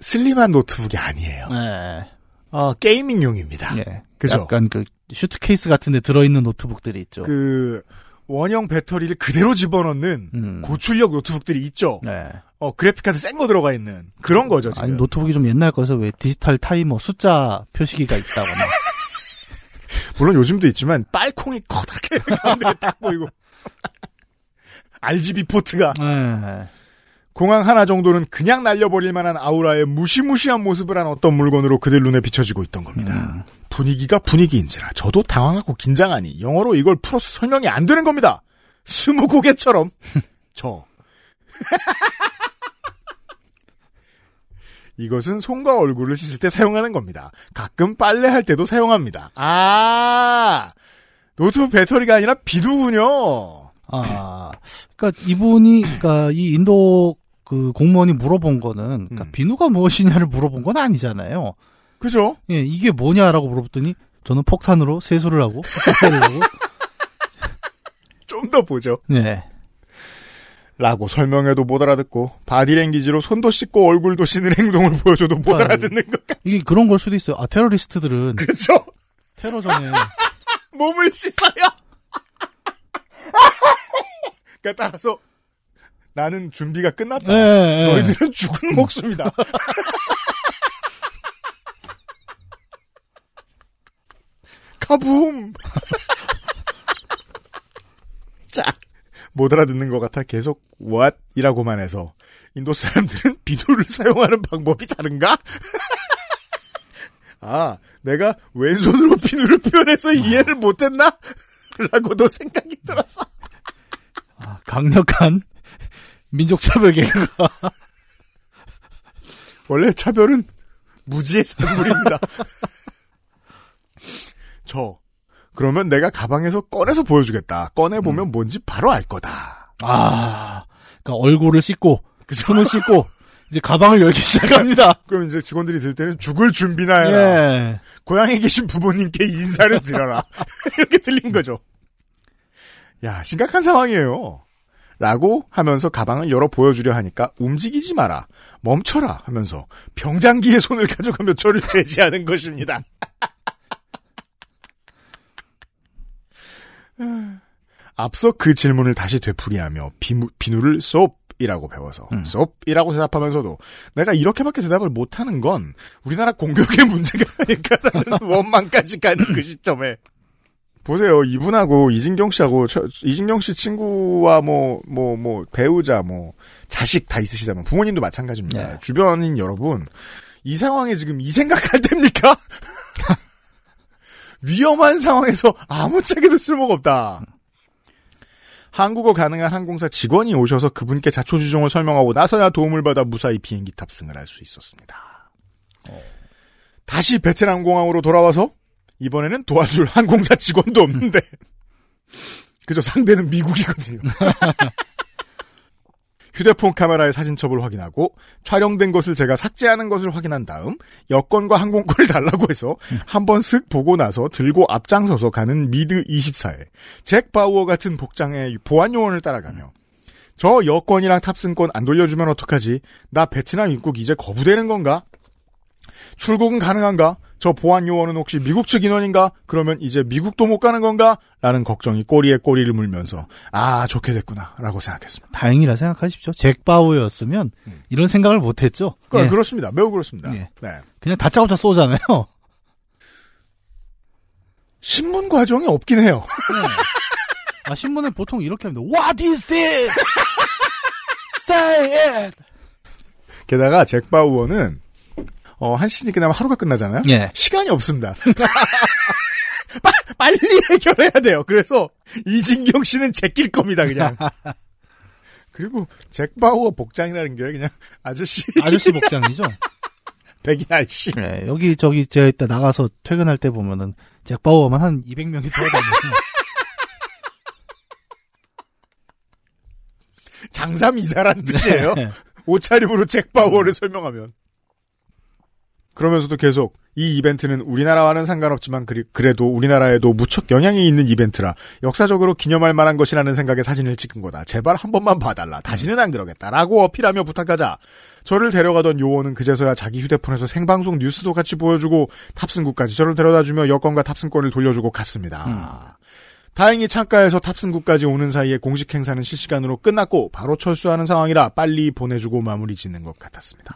슬림한 노트북이 아니에요. 네. 어, gaming용입니다. 예. 그죠? 약간 그 슈트케이스 같은 데 들어있는 노트북들이 있죠. 그 원형 배터리를 그대로 집어넣는 음. 고출력 노트북들이 있죠. 네. 어 그래픽카드 센 거 들어가 있는 그런 거죠 지금. 아니 노트북이 좀 옛날 거서 왜 디지털 타이머 숫자 표시기가 있다거나. 물론 요즘도 있지만 빨콩이 커다랗게 가운데 딱 보이고 RGB 포트가 네. 공항 하나 정도는 그냥 날려버릴 만한 아우라의 무시무시한 모습을 한 어떤 물건으로 그들 눈에 비춰지고 있던 겁니다. 음. 분위기가 분위기인지라 저도 당황하고 긴장하니 영어로 이걸 풀어서 설명이 안 되는 겁니다. 스무 고개처럼 저 이것은 손과 얼굴을 씻을 때 사용하는 겁니다. 가끔 빨래할 때도 사용합니다. 아 노트북 배터리가 아니라 비누군요. 아, 그러니까 이분이 그러니까 이 인도 그 공무원이 물어본 거는 그러니까 음. 비누가 무엇이냐를 물어본 건 아니잖아요. 그죠? 예, 이게 뭐냐라고 물어봤더니 저는 폭탄으로 세수를 하고 세수를 하고 좀 더 보죠. 네. 라고 설명해도 못 알아듣고 바디랭귀지로 손도 씻고 얼굴도 씻는 행동을 보여줘도 못 아유. 알아듣는 것 같. 이게 그런 걸 수도 있어요. 아 테러리스트들은 그렇죠? 테러 전에 몸을 씻어요. 그러니까 따라서 나는 준비가 끝났다. 예, 예. 너희들은 죽은 목숨이다. 카붐. 자, 못 알아듣는 것 같아 계속 what 이라고만 해서 인도 사람들은 비누를 사용하는 방법이 다른가? 아, 내가 왼손으로 비누를 표현해서 이해를 못했나? 라고도 생각이 들었어. 아, 강력한 민족 차별 개그가 원래 차별은 무지의 산물입니다. 저 그러면 내가 가방에서 꺼내서 보여주겠다. 꺼내 보면 뭔지 바로 알 거다. 아, 그러니까 얼굴을 씻고 손을 씻고 이제 가방을 열기 시작합니다. 그럼 이제 직원들이 들 때는 죽을 준비나 해라. 예. 고향에 계신 부모님께 인사를 드려라. 이렇게 들린 거죠. 야, 심각한 상황이에요. 라고 하면서 가방을 열어 보여주려 하니까 움직이지 마라. 멈춰라 하면서 병장기에 손을 가져가며 저를 제지하는 것입니다. 앞서 그 질문을 다시 되풀이하며 비무, 비누를 솝이라고 배워서 음. 솝이라고 대답하면서도 내가 이렇게밖에 대답을 못하는 건 우리나라 공격의 문제가 아닐까라는 원망까지 가는 그 시점에 보세요 이분하고 이진경 씨하고 저- 이진경 씨 친구와 뭐 뭐 뭐 배우자 뭐 자식 다 있으시다면 부모님도 마찬가지입니다 네. 주변인 여러분 이 상황에 지금 이 생각할 때입니까? 위험한 상황에서 아무짝에도 쓸모가 없다. 한국어 가능한 항공사 직원이 오셔서 그분께 자초지종을 설명하고 나서야 도움을 받아 무사히 비행기 탑승을 할 수 있었습니다. 다시 베트남 공항으로 돌아와서 이번에는 도와줄 항공사 직원도 없는데 그저 상대는 미국이거든요. 휴대폰 카메라의 사진첩을 확인하고 촬영된 것을 제가 삭제하는 것을 확인한 다음 여권과 항공권을 달라고 해서 한번 슥 보고 나서 들고 앞장서서 가는 미드 24에 잭 바우어 같은 복장의 보안 요원을 따라가며 저 여권이랑 탑승권 안 돌려주면 어떡하지? 나 베트남 입국 이제 거부되는 건가? 출국은 가능한가? 저 보안 요원은 혹시 미국 측 인원인가? 그러면 이제 미국도 못 가는 건가? 라는 걱정이 꼬리에 꼬리를 물면서 아 좋게 됐구나 라고 생각했습니다. 다행이라 생각하십시오. 잭 바우였으면 이런 생각을 못했죠. 그, 예. 그렇습니다. 매우 그렇습니다. 예. 네. 그냥 다짜고짜 쏘잖아요. 신문 과정이 없긴 해요. 아, 신문은 보통 이렇게 합니다. What is this? Say it! 게다가 잭 바우어는 어, 한 시즌이 끝나면 하루가 끝나잖아요. 예. 시간이 없습니다. 빠- 빨리 해결해야 돼요. 그래서 이진경 씨는 제낄 겁니다, 그냥. 그리고 잭 바우어 복장이라는 게 그냥 아저씨 아저씨 복장이죠. 백인 아저씨. 네, 여기 저기 제가 이따 나가서 퇴근할 때 보면은 잭 바우어만 한 200명이 돌아다니고 장삼 이사란 뜻이에요. 네. 옷차림으로 잭 바우어를 설명하면. 그러면서도 계속 이 이벤트는 우리나라와는 상관없지만 그래도 우리나라에도 무척 영향이 있는 이벤트라 역사적으로 기념할 만한 것이라는 생각에 사진을 찍은 거다. 제발 한 번만 봐달라. 다시는 안 그러겠다라고 어필하며 부탁하자 저를 데려가던 요원은 그제서야 자기 휴대폰에서 생방송 뉴스도 같이 보여주고 탑승구까지 저를 데려다주며 여권과 탑승권을 돌려주고 갔습니다. 다행히 창가에서 탑승구까지 오는 사이에 공식 행사는 실시간으로 끝났고 바로 철수하는 상황이라 빨리 보내주고 마무리 짓는 것 같았습니다.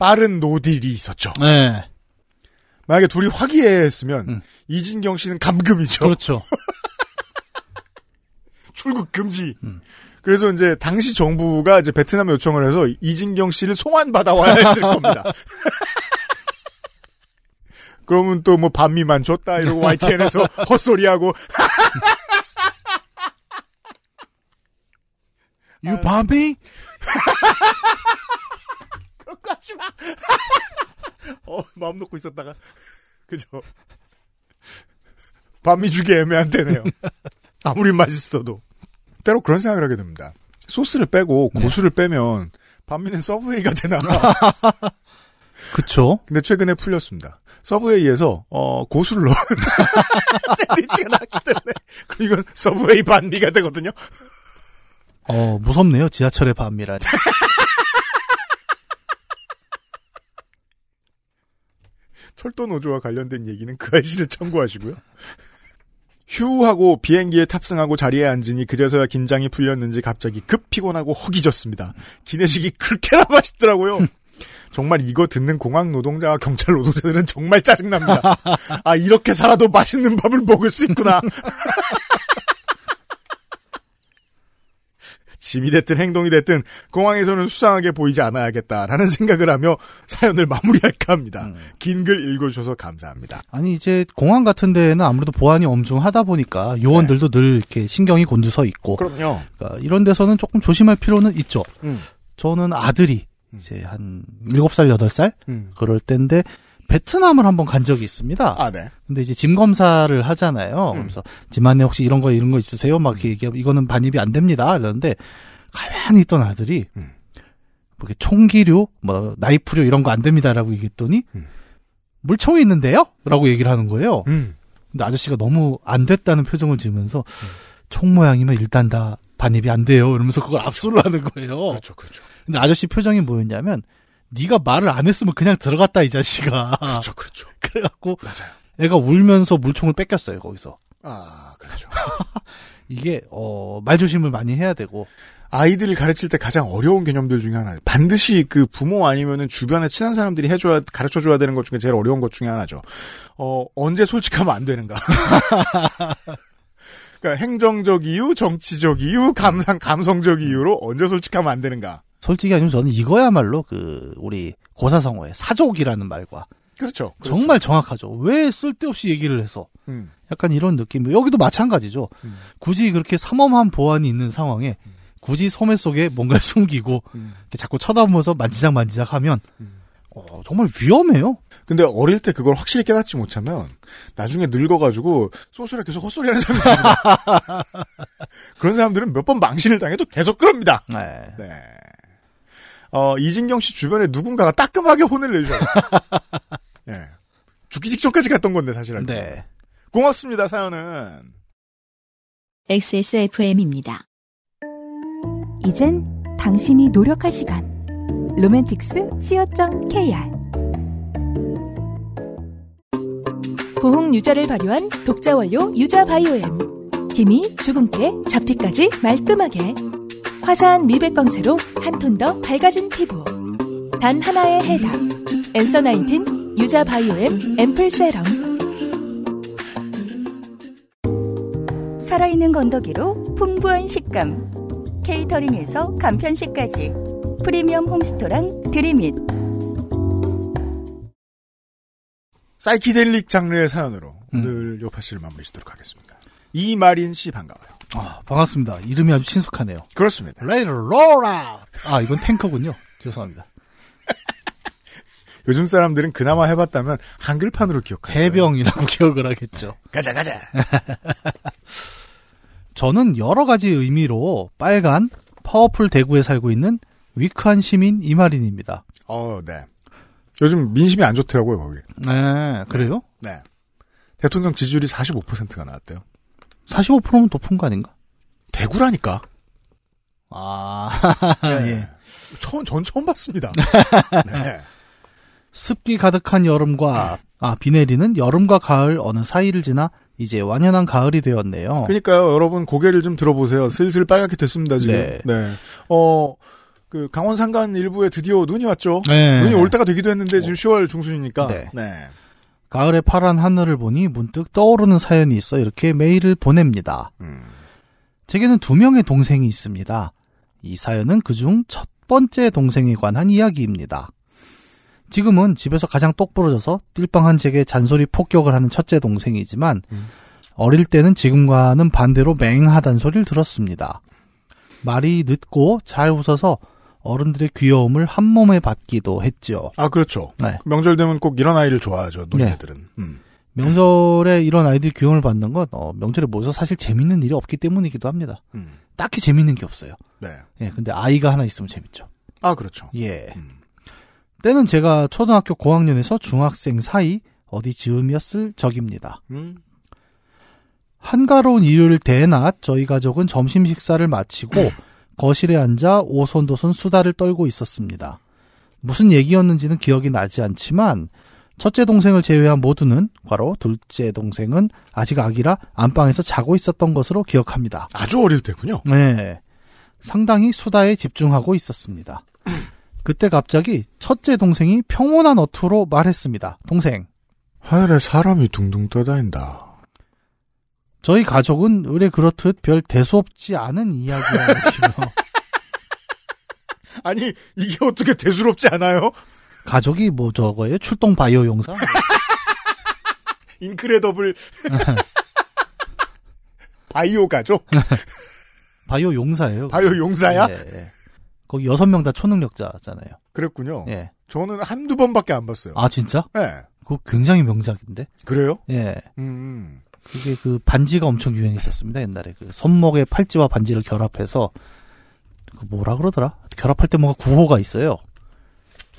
빠른 노딜이 있었죠. 네. 만약에 둘이 화기애애했으면 음. 이진경 씨는 감금이죠. 그렇죠. 출국 금지. 음. 그래서 이제 당시 정부가 이제 베트남 요청을 해서 이진경 씨를 송환 받아와야 했을 겁니다. 그러면 또 뭐 반미만 줬다 이러고 YTN에서 헛소리하고 Bomb 하지 마. 어, 마음 놓고 있었다가. 그죠. 반미 주기 애매한 때네요. 아무리 맛있어도. 때로 그런 생각을 하게 됩니다. 소스를 빼고 고수를 빼면 반미는 서브웨이가 되나. 그쵸. 근데 최근에 풀렸습니다. 서브웨이에서 어, 고수를 넣은 샌드위치가 나왔기 때문에 그리고 이건 서브웨이 반미가 되거든요. 어, 무섭네요. 지하철의 반미라니. 철도 노조와 관련된 얘기는 그 아이씨를 참고하시고요. 휴하고 비행기에 탑승하고 자리에 앉으니 그제서야 긴장이 풀렸는지 갑자기 급 피곤하고 허기졌습니다. 기내식이 그렇게나 맛있더라고요. 정말 이거 듣는 공항 노동자와 경찰 노동자들은 정말 짜증납니다. 아, 이렇게 살아도 맛있는 밥을 먹을 수 있구나. 짐이 됐든 행동이 됐든 공항에서는 수상하게 보이지 않아야겠다라는 생각을 하며 사연을 마무리할까 합니다. 음. 긴글 읽어주셔서 감사합니다. 아니 이제 공항 같은 데는 아무래도 보안이 엄중하다 보니까 요원들도 늘 이렇게 신경이 곤두서 있고 그럼요. 그러니까 이런 데서는 조금 조심할 필요는 있죠. 음. 저는 아들이 이제 한 7살, 8살 음. 그럴 때인데 베트남을 한번 간 적이 있습니다. 아, 네. 근데 이제 짐 검사를 하잖아요. 음. 그래서 짐 안에 혹시 이런 거 이런 거 있으세요? 막 이렇게 얘기하면 이거는 반입이 안 됩니다. 이러는데 가만히 있던 아들이 음. 뭐 이렇게 총기류, 뭐 나이프류 이런 거 안 됩니다라고 얘기했더니 음. 물총이 있는데요? 라고 얘기를 하는 거예요. 음. 근데 아저씨가 너무 안 됐다는 표정을 지으면서 총 모양이면 일단 다 반입이 안 돼요. 이러면서 그걸 압수를 하는 거예요. 그렇죠, 그렇죠. 근데 아저씨 표정이 뭐였냐면 네가 말을 안 했으면 그냥 들어갔다 이 자식아. 그렇죠, 그렇죠. 그래갖고 맞아요. 애가 울면서 물총을 뺏겼어요 거기서. 아, 그렇죠. 이게 어 말 조심을 많이 해야 되고 아이들을 가르칠 때 가장 어려운 개념들 중에 하나. 반드시 그 부모 아니면은 주변에 친한 사람들이 해줘야, 가르쳐 줘야 되는 것 중에 제일 어려운 것 중에 하나죠. 어, 언제 솔직하면 안 되는가. 그러니까 행정적 이유, 정치적 이유, 감상, 감성적 이유로 언제 솔직하면 안 되는가. 솔직히 아니면 저는 이거야말로 그 우리 고사성어의 사족이라는 말과 그렇죠. 그렇죠. 정말 정확하죠. 왜 쓸데없이 얘기를 해서 음, 약간 이런 느낌. 여기도 마찬가지죠. 음. 굳이 그렇게 삼엄한 보안이 있는 상황에 굳이 소매 속에 뭔가를 숨기고 음. 자꾸 쳐다보면서 만지작 만지작 하면 음. 어, 정말 위험해요. 근데 어릴 때 그걸 확실히 깨닫지 못하면 나중에 늙어가지고 소셜에 계속 헛소리하는 있습니다. 그런 사람들은 몇 번 망신을 당해도 계속 그럽니다. 네. 네. 어, 이진경 씨 주변에 누군가가 따끔하게 혼을 내줘요. 네. 죽기 직전까지 갔던 건데, 사실. 알고. 네. 고맙습니다, 사연은. XSFM입니다. 이젠 당신이 노력할 시간. 로맨틱스 co.kr 보홍 유자를 발효한 독자 원료 유자 바이오엠. 힘이 주근깨, 잡티까지 말끔하게. 화사한 미백 광채로 한 톤 더 밝아진 피부. 단 하나의 해답. 앤서 나인틴 유자 바이오엠 앰플 세럼. 살아있는 건더기로 풍부한 식감. 케이터링에서 간편식까지. 프리미엄 홈스토랑 드림잇. 사이키델릭 장르의 사연으로 음. 오늘 요파 씨를 마무리 짓도록 하겠습니다. 이마린 씨 반가워요. 아, 반갑습니다. 이름이 아주 친숙하네요. 그렇습니다. Ready to roll out. 아, 이건 탱커군요. 죄송합니다. 요즘 사람들은 그나마 해봤다면 한글판으로 기억해요. 해병이라고 기억을 하겠죠. 가자, 가자. 저는 여러 가지 의미로 빨간 파워풀 대구에 살고 있는 weak한 시민 이마린입니다. 어, 네. 요즘 민심이 안 좋더라고요, 거기. 네, 그래요? 네. 대통령 지지율이 45%가 나왔대요. 45%면 높은 거 아닌가? 대구라니까. 아, 네. 예. 처음, 전 처음 봤습니다. 네. 습기 가득한 여름과 아, 비 내리는 여름과 가을 어느 사이를 지나 이제 완연한 가을이 되었네요. 그니까요, 여러분 고개를 좀 들어보세요. 슬슬 빨갛게 됐습니다, 지금. 네. 네. 어, 그, 강원 산간 일부에 드디어 눈이 왔죠. 네. 눈이 올 때가 되기도 했는데 지금 10월 중순이니까. 네. 네. 가을의 파란 하늘을 보니 문득 떠오르는 사연이 있어 이렇게 메일을 보냅니다. 음. 제게는 두 명의 동생이 있습니다. 이 사연은 그중 첫 번째 동생에 관한 이야기입니다. 지금은 집에서 가장 똑부러져서 띨빵한 제게 잔소리 폭격을 하는 첫째 동생이지만 음. 어릴 때는 지금과는 반대로 맹하단 소리를 들었습니다. 말이 늦고 잘 웃어서 어른들의 귀여움을 한 몸에 받기도 했죠. 아, 그렇죠. 네. 명절 되면 꼭 이런 아이를 좋아하죠, 노인네들은. 음. 명절에 이런 아이들이 귀여움을 받는 건 어, 명절에 모여서 사실 재밌는 일이 없기 때문이기도 합니다. 음. 딱히 재밌는 게 없어요. 네. 예, 근데 아이가 하나 있으면 재밌죠. 아, 그렇죠. 예. 음. 때는 제가 초등학교 고학년에서 중학생 사이 어디 즈음이었을 적입니다. 음. 한가로운 일요일 대낮 저희 가족은 점심 식사를 마치고 거실에 앉아 오손도손 수다를 떨고 있었습니다. 무슨 얘기였는지는 기억이 나지 않지만 첫째 동생을 제외한 모두는 과로 둘째 동생은 아직 아기라 안방에서 자고 있었던 것으로 기억합니다. 아주 어릴 때군요. 네. 상당히 수다에 집중하고 있었습니다. 그때 갑자기 첫째 동생이 평온한 어투로 말했습니다. 동생, 하늘에 사람이 둥둥 떠다닌다. 저희 가족은 의뢰 그렇듯 별 대수 없지 않은 이야기라시며 아니 이게 어떻게 대수롭지 않아요? 가족이 뭐 저거예요? 출동 바이오 용사? 인크레더블 바이오 가족? 바이오 용사예요. 바이오 용사야? 예, 예. 거기 여섯 명 다 초능력자잖아요. 그랬군요. 예. 저는 한두 번밖에 안 봤어요. 아 진짜? 네. 그거 굉장히 명작인데. 그래요? 예. 음. 그게 그 반지가 엄청 유행했었습니다 옛날에. 그 손목에 팔찌와 반지를 결합해서. 그 뭐라 그러더라? 결합할 때 뭔가 구호가 있어요.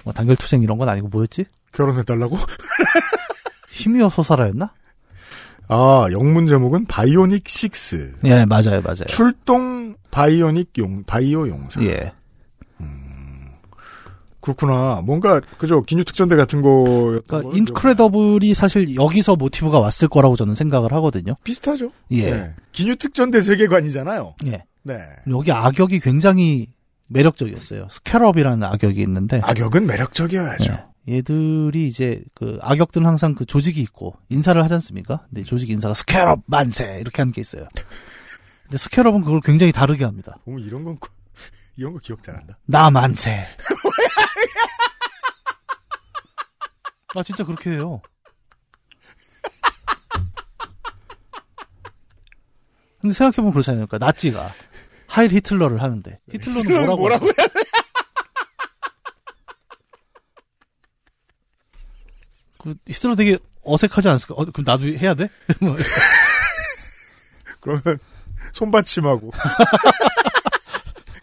뭐 단결투쟁 이런 건 아니고 뭐였지? 결혼해달라고? 힘이어 소사라였나? 아, 영문 제목은 바이오닉 6. 예 맞아요 맞아요. 출동 바이오닉 용, 바이오 용사. 예 그렇구나. 뭔가, 그죠. 기뉴 특전대 같은 거. 그러니까 인크레더블이 사실 여기서 모티브가 왔을 거라고 저는 생각을 하거든요 비슷하죠. 예 네. 기뉴 특전대 세계관이잖아요. 예. 네. 여기 악역이 굉장히 매력적이었어요 스캐럽이라는 악역이 있는데 악역은 매력적이어야죠. 예. 얘들이 이제 그 악역들은 항상 그 조직이 있고 인사를 하지 않습니까? 근데 조직 인사가 스캐럽 만세 이렇게 하는 게 있어요. 근데 스캐럽은 그걸 굉장히 다르게 합니다. 어, 이런 건, 이런 거 기억 잘한다. 나 만세. 아 진짜 그렇게 해요. 근데 생각해보면 그렇잖아요. 그러니까 나치가 하일 히틀러를 하는데 히틀러는 히틀러는 뭐라고? 뭐라고? 그 히틀러 되게 어색하지 않습니까? 어, 그럼 나도 해야 돼? 뭐 그러면, 손받침하고.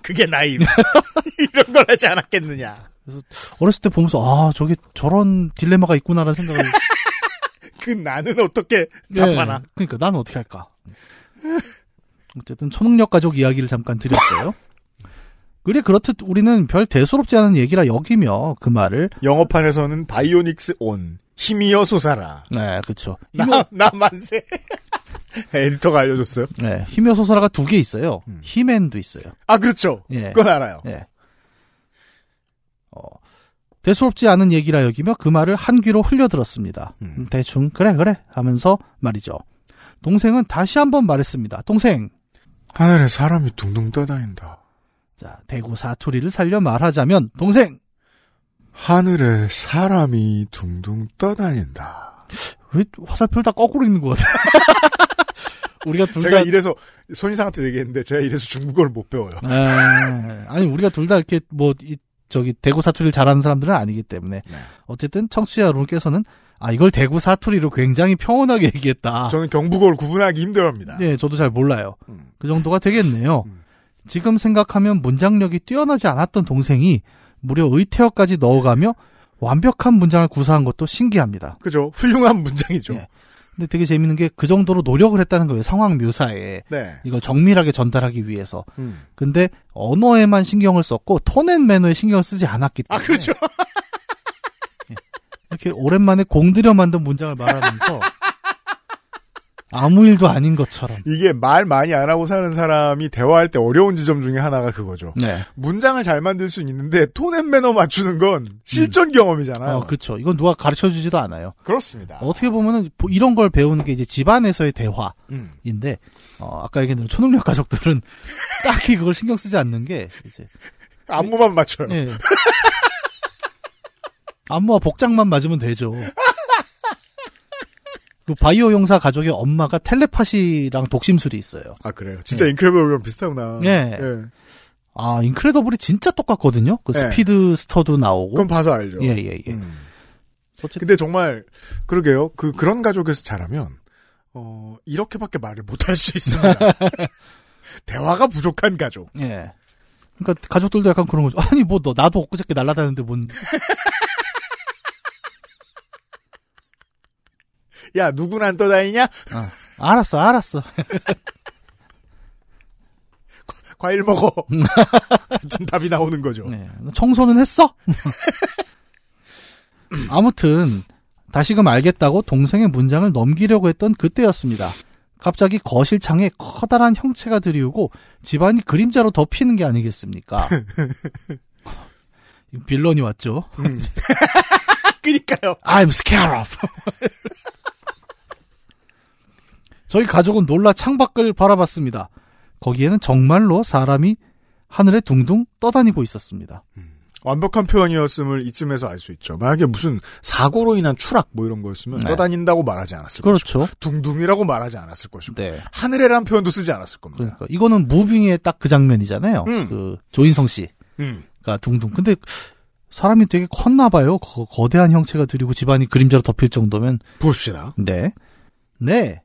그게 나임. 이런 걸 하지 않았겠느냐. 어렸을 때 보면서 아 저게 저런 딜레마가 있구나라는 생각을 그 나는 어떻게 예, 답하나. 그러니까 나는 어떻게 할까? 어쨌든 초능력 가족 이야기를 잠깐 드렸어요. 그래 그렇듯 우리는 별 대수롭지 않은 얘기라 여기며 그 말을 영어판에서는 바이오닉스 온. 힘이여 솟아라. 네 그렇죠. 나, 나 만세. 에디터가 알려줬어요. 네, 힘의 소설화가 두 개 있어요. 음. 힘앤도 있어요. 아, 그렇죠. 예. 그건 알아요. 예. 어, 대수롭지 않은 얘기라 여기며 그 말을 한 귀로 흘려들었습니다. 음. 대충 그래 그래 하면서 말이죠. 동생은 다시 한번 말했습니다. 동생, 하늘에 사람이 둥둥 떠다닌다. 자 대구 사투리를 살려 말하자면 동생 하늘에 사람이 둥둥 떠다닌다. 왜 화살표를 다 거꾸로 읽는 것 같아? 우리가 둘 제가 다 이래서 손이상한테 얘기했는데 제가 이래서 중국어를 못 배워요. 에, 아니 우리가 둘 다 이렇게 뭐 이, 저기 대구 사투리를 잘하는 사람들은 아니기 때문에 네. 어쨌든 청취자 여러분께서는 아 이걸 대구 사투리로 굉장히 평온하게 얘기했다. 저는 경북어를 구분하기 힘들어합니다. 네, 저도 잘 몰라요. 음. 그 정도가 되겠네요. 음. 지금 생각하면 문장력이 뛰어나지 않았던 동생이 무려 의태어까지 넣어가며 완벽한 문장을 구사한 것도 신기합니다. 그죠? 훌륭한 문장이죠. 예. 근데 되게 재밌는 게 그 정도로 노력을 했다는 거예요. 상황 묘사에. 네. 이걸 정밀하게 전달하기 위해서. 음. 근데 언어에만 신경을 썼고 톤앤 매너에 신경을 쓰지 않았기 아, 때문에 그렇죠. 이렇게 오랜만에 공들여 만든 문장을 말하면서 아무 일도 아닌 것처럼. 이게 말 많이 안 하고 사는 사람이 대화할 때 어려운 지점 중에 하나가 그거죠. 네. 문장을 잘 만들 수 있는데 톤앤 매너 맞추는 건 실전 경험이잖아요. 어, 그쵸. 이건 누가 가르쳐 주지도 않아요. 그렇습니다. 어떻게 보면은 보- 이런 걸 배우는 게 이제 집안에서의 대화인데, 음. 어, 아까 얘기한 대로 초능력 가족들은 딱히 그걸 신경 쓰지 않는 게, 이제, 안무만 맞춰요. 예. 안무와 복장만 맞으면 되죠. 그 바이오 용사 가족의 엄마가 텔레파시랑 독심술이 있어요. 아 그래요. 진짜 예. 인크레더블이랑 비슷하구나. 예. 아, 인크레더블이 진짜 똑같거든요? 그 예. 스피드 스터도 나오고. 그건 봐서 알죠. 예, 예, 예. 음. 어쨌든, 근데 정말 그러게요. 그 그런 가족에서 자라면 어 이렇게밖에 말을 못 할 수 있습니다. 대화가 부족한 가족. 예. 그러니까 가족들도 약간 그런 거죠. 아니, 뭐, 너, 나도 엊그저께 날아다녔는데 뭔, 야 누구는 안 떠다니냐? 아, 알았어, 알았어. 과일 먹어. 같은 답이 나오는 거죠. 네. 청소는 했어? 아무튼 다시금 알겠다고 동생의 문장을 넘기려고 했던 그때였습니다. 갑자기 거실 창에 커다란 형체가 들이우고 집안이 그림자로 덮이는 게 아니겠습니까? 빌런이 왔죠. 음. 그니까요. I'm scared of. 저희 가족은 놀라 창밖을 바라봤습니다. 거기에는 정말로 사람이 하늘에 둥둥 떠다니고 있었습니다. 완벽한 표현이었음을 이쯤에서 알 수 있죠. 만약에 무슨 사고로 인한 추락 뭐 이런 거였으면 네. 떠다닌다고 말하지 않았을 것이고 그렇죠. 둥둥이라고 말하지 않았을 것이고 네. 하늘에란 표현도 쓰지 않았을 겁니다. 그러니까 이거는 무빙의 딱 그 장면이잖아요. 음. 그 조인성 씨가 음. 둥둥. 근데 사람이 되게 컸나 봐요. 거, 거대한 형체가 들이고 집안이 그림자로 덮일 정도면 봅시다. 네. 네.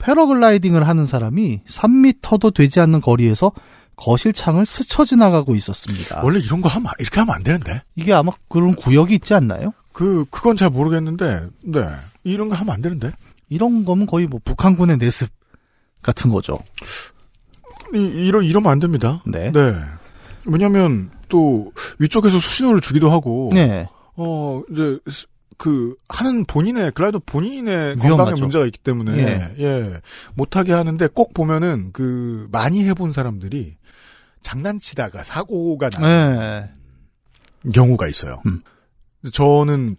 패러글라이딩을 하는 사람이 3미터도 되지 않는 거리에서 거실 창을 스쳐 지나가고 있었습니다. 원래 이런 거 하면 이렇게 하면 안 되는데. 이게 아마 그런 구역이 있지 않나요? 그 그건 잘 모르겠는데. 네. 이런 거 하면 안 되는데. 이런 거면 거의 뭐 북한군의 내습 같은 거죠. 이, 이러 이러면 안 됩니다. 네. 네. 왜냐면 또 위쪽에서 수신호를 주기도 하고 네. 어 이제 스- 그 하는 본인의 글라이더 본인의 건강에 위험하죠. 문제가 있기 때문에 예. 예. 못하게 하는데 꼭 보면은 그 많이 해본 사람들이 장난치다가 사고가 나는 네. 경우가 있어요. 음. 저는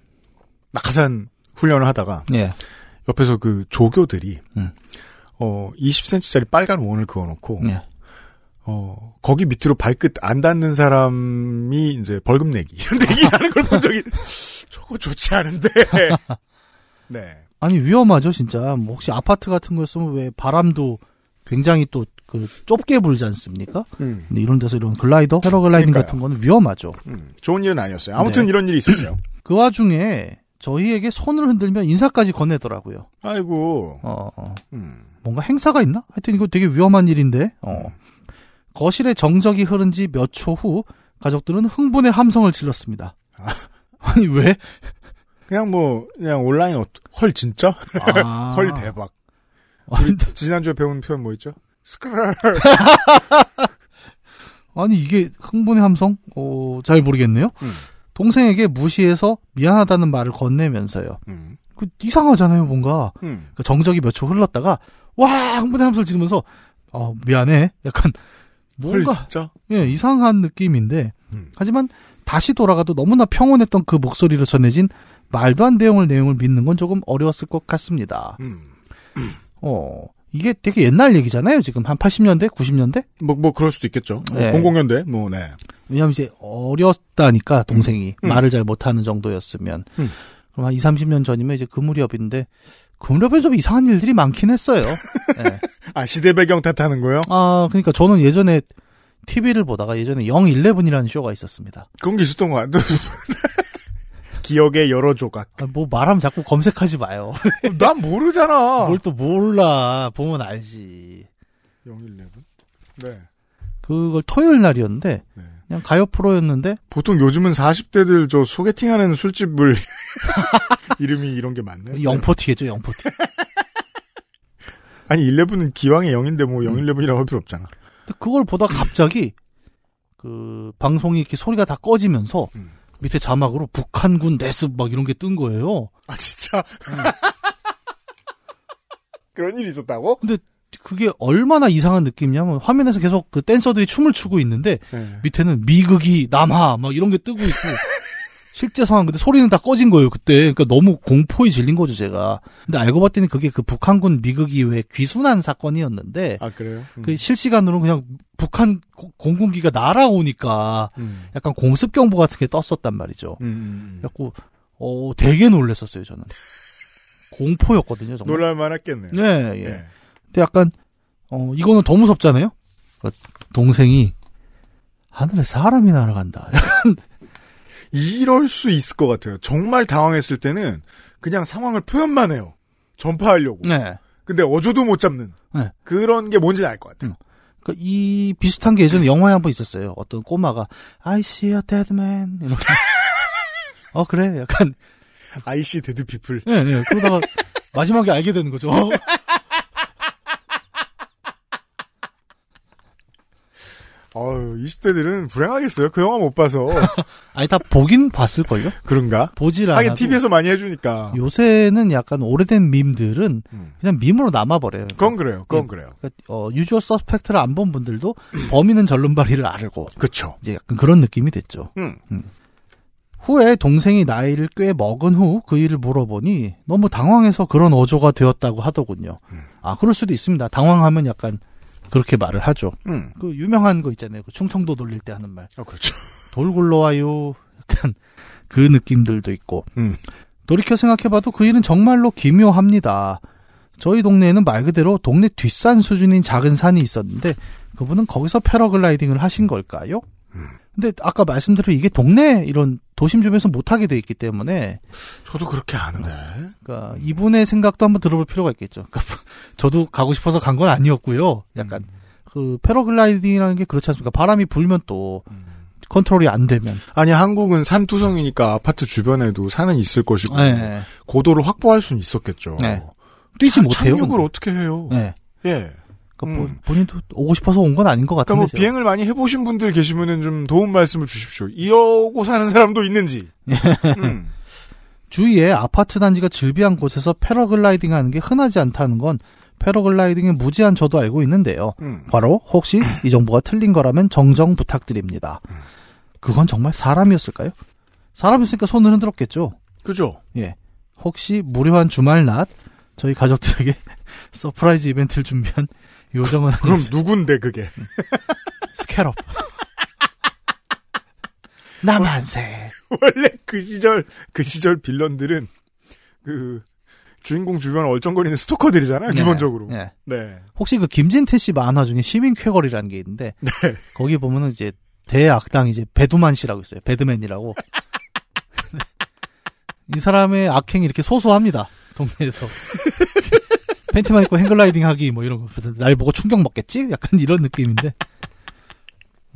낙하산 훈련을 하다가 예. 옆에서 그 조교들이 음. 어 20cm짜리 빨간 원을 그어놓고 예. 어 거기 밑으로 발끝 안 닿는 사람이 이제 벌금 내기 이런 내기하는 걸 본 적이 저거 좋지 않은데 네 아니 위험하죠 진짜. 뭐 혹시 아파트 같은 거였으면 왜 바람도 굉장히 또 그 좁게 불지 않습니까? 음, 근데 이런 데서 이런 글라이더, 패러글라이딩. 같은 거는 위험하죠. 음, 좋은 일은 아니었어요. 아무튼 네. 이런 일이 있었어요. 그 와중에 저희에게 손을 흔들며 인사까지 건네더라고요. 아이고 어, 어. 음, 뭔가 행사가 있나? 하여튼 이거 되게 위험한 일인데. 어. 거실에 정적이 흐른 지 몇 초 후 가족들은 흥분의 함성을 질렀습니다. 아. 아니 왜? 그냥 뭐 그냥 온라인 어, 헐 진짜 아. 헐 대박. 아니, 지난주에 배운 표현 뭐 있죠? 스크랄 아니 이게 흥분의 함성? 어, 잘 모르겠네요. 음. 동생에게 무시해서 미안하다는 말을 건네면서요. 음, 그 이상하잖아요, 뭔가. 음. 그 정적이 몇 초 흘렀다가 와 흥분의 함성을 지르면서 어, 미안해. 약간 헐 뭔가 진짜 예, 이상한 느낌인데 음. 하지만 다시 돌아가도 너무나 평온했던 그 목소리로 전해진 말도 안 되는 내용을 믿는 건 조금 어려웠을 것 같습니다. 음. 어, 이게 되게 옛날 얘기잖아요. 지금 한 80년대, 90년대? 뭐, 뭐, 그럴 수도 있겠죠. 네. 00년대, 뭐, 네. 왜냐면 이제 어렸다니까 동생이 음. 말을 잘 못하는 정도였으면 음. 그럼 한 2, 30년 전이면 이제 그 무렵인데 그 무렵에 좀 이상한 일들이 많긴 했어요. 예. 아, 시대 배경 탓하는 거요? 아, 그러니까 저는 예전에 TV를 보다가 예전에 011이라는 쇼가 있었습니다. 그런 게 있었던 거 같아. 기억의 여러 조각. 아, 뭐 말하면 자꾸 검색하지 마요. 난 모르잖아. 뭘 또 몰라. 보면 알지. 011. 네. 그걸 토요일 날이었는데 네. 그냥 가요 프로였는데 보통 요즘은 40대들 저 소개팅하는 술집을 이름이 이런 게 많네. 영포티겠죠, 영포티. 아니 11은 기왕의 0인데 뭐 011이라고 할 필요 없잖아. 근데 그걸 보다가 갑자기 그 방송이 이렇게 소리가 다 꺼지면서 음. 밑에 자막으로 북한군 레습 막 이런 게 뜬 거예요. 아 진짜. 그런 일이 있었다고? 그게 얼마나 이상한 느낌이냐면 화면에서 계속 그 댄서들이 춤을 추고 있는데 네. 밑에는 미극이 남하 막 이런 게 뜨고 있고 실제 상황 근데 소리는 다 꺼진 거예요 그때 그러니까 너무 공포에 질린 거죠 제가 근데 알고 봤더니 그게 그 북한군 미극이 왜 귀순한 사건이었는데 아 그래요? 음. 그 실시간으로 그냥 북한 고- 공군기가 날아오니까 음. 약간 공습 경보 같은 게 떴었단 말이죠 음, 음, 음. 그래갖고 어 되게 놀랬었어요 저는 공포였거든요 정말 놀랄만 했겠네요. 네, 예. 네. 근데 약간 어 이거는 더 무섭잖아요. 그 동생이 하늘에 사람이 날아간다. 이럴 수 있을 것 같아요. 정말 당황했을 때는 그냥 상황을 표현만 해요. 전파하려고. 네. 근데 어조도 못 잡는. 네. 그런 게 뭔지 알 것 같아요. 그이 비슷한 게 예전에 영화에 한 번 있었어요. 어떤 꼬마가 I see a dead man. 어 그래 약간 IC 데드피플. 예, 예. 그러다가 마지막에 알게 되는 거죠. 어유 20대들은 불행하겠어요. 그 영화 못 봐서. 아니 다 보긴 봤을 걸요. 그런가? 보질 않아도 하긴 TV에서 많이 해주니까. 요새는 약간 오래된 밈들은 음. 그냥 밈으로 남아 버려요. 그건 그래요. 그건 예. 그래요. 그러니까 어, 유주얼 서스펙트를 안 본 분들도 범인은 절름발이를 알고 그쵸. 이제 약간 그런 느낌이 됐죠. 음. 후에 동생이 나이를 꽤 먹은 후 그 일을 물어보니 너무 당황해서 그런 어조가 되었다고 하더군요. 음. 아, 그럴 수도 있습니다. 당황하면 약간 그렇게 말을 하죠. 음. 그 유명한 거 있잖아요. 그 충청도 돌릴 때 하는 말. 아, 그렇죠. 돌 굴러와요. 약간 그 느낌들도 있고. 음. 돌이켜 생각해봐도 그 일은 정말로 기묘합니다. 저희 동네에는 말 그대로 동네 뒷산 수준인 작은 산이 있었는데 그분은 거기서 패러글라이딩을 하신 걸까요? 근데 아까 말씀드린 이게 동네 이런 도심 주변에서 못하게 돼 있기 때문에 저도 그렇게 아는데. 그러니까 이분의 생각도 한번 들어볼 필요가 있겠죠. 그러니까 저도 가고 싶어서 간 건 아니었고요. 약간 그 패러글라이딩이라는 게 그렇지 않습니까? 바람이 불면 또 컨트롤이 안 되면 아니, 한국은 산투성이니까 아파트 주변에도 산은 있을 것이고, 네. 고도를 확보할 수는 있었겠죠. 네. 뛰지 차- 못해요. 착륙을 근데. 어떻게 해요? 네. 예. 그러니까 음. 본- 본인도 오고 싶어서 온 건 아닌 것 그러니까 같은데. 뭐 비행을 많이 해보신 분들 계시면은 좀 도움 말씀을 주십시오. 이러고 사는 사람도 있는지. 음. 주위에 아파트 단지가 즐비한 곳에서 패러글라이딩 하는 게 흔하지 않다는 건 패러글라이딩의 무지한 저도 알고 있는데요. 음. 바로 혹시 이 정보가 틀린 거라면 정정 부탁드립니다. 그건 정말 사람이었을까요? 사람이었으니까 손을 흔들었겠죠. 그죠? 예. 혹시 무료한 주말 낮 저희 가족들에게 surprise 이벤트를 준비한 요정은 그럼 아니었- 누군데 그게? 스캐럽. 남한새. 원래 그 시절 그 시절 villain들은 그 주인공 주변 얼쩡거리는 스토커들이잖아요. 기본적으로. 예. 네. 혹시 그 김진태 씨 만화 중에 시민 쾌거리라는 게 있는데 네. 거기 보면은 이제 대악당 이제 배두만 씨라고 있어요. 배드맨이라고. 이 사람의 악행이 이렇게 소소합니다. 동네에서. 팬티만 입고 행글라이딩 하기 뭐 이런 거. 날 보고 충격 먹겠지? 약간 이런 느낌인데.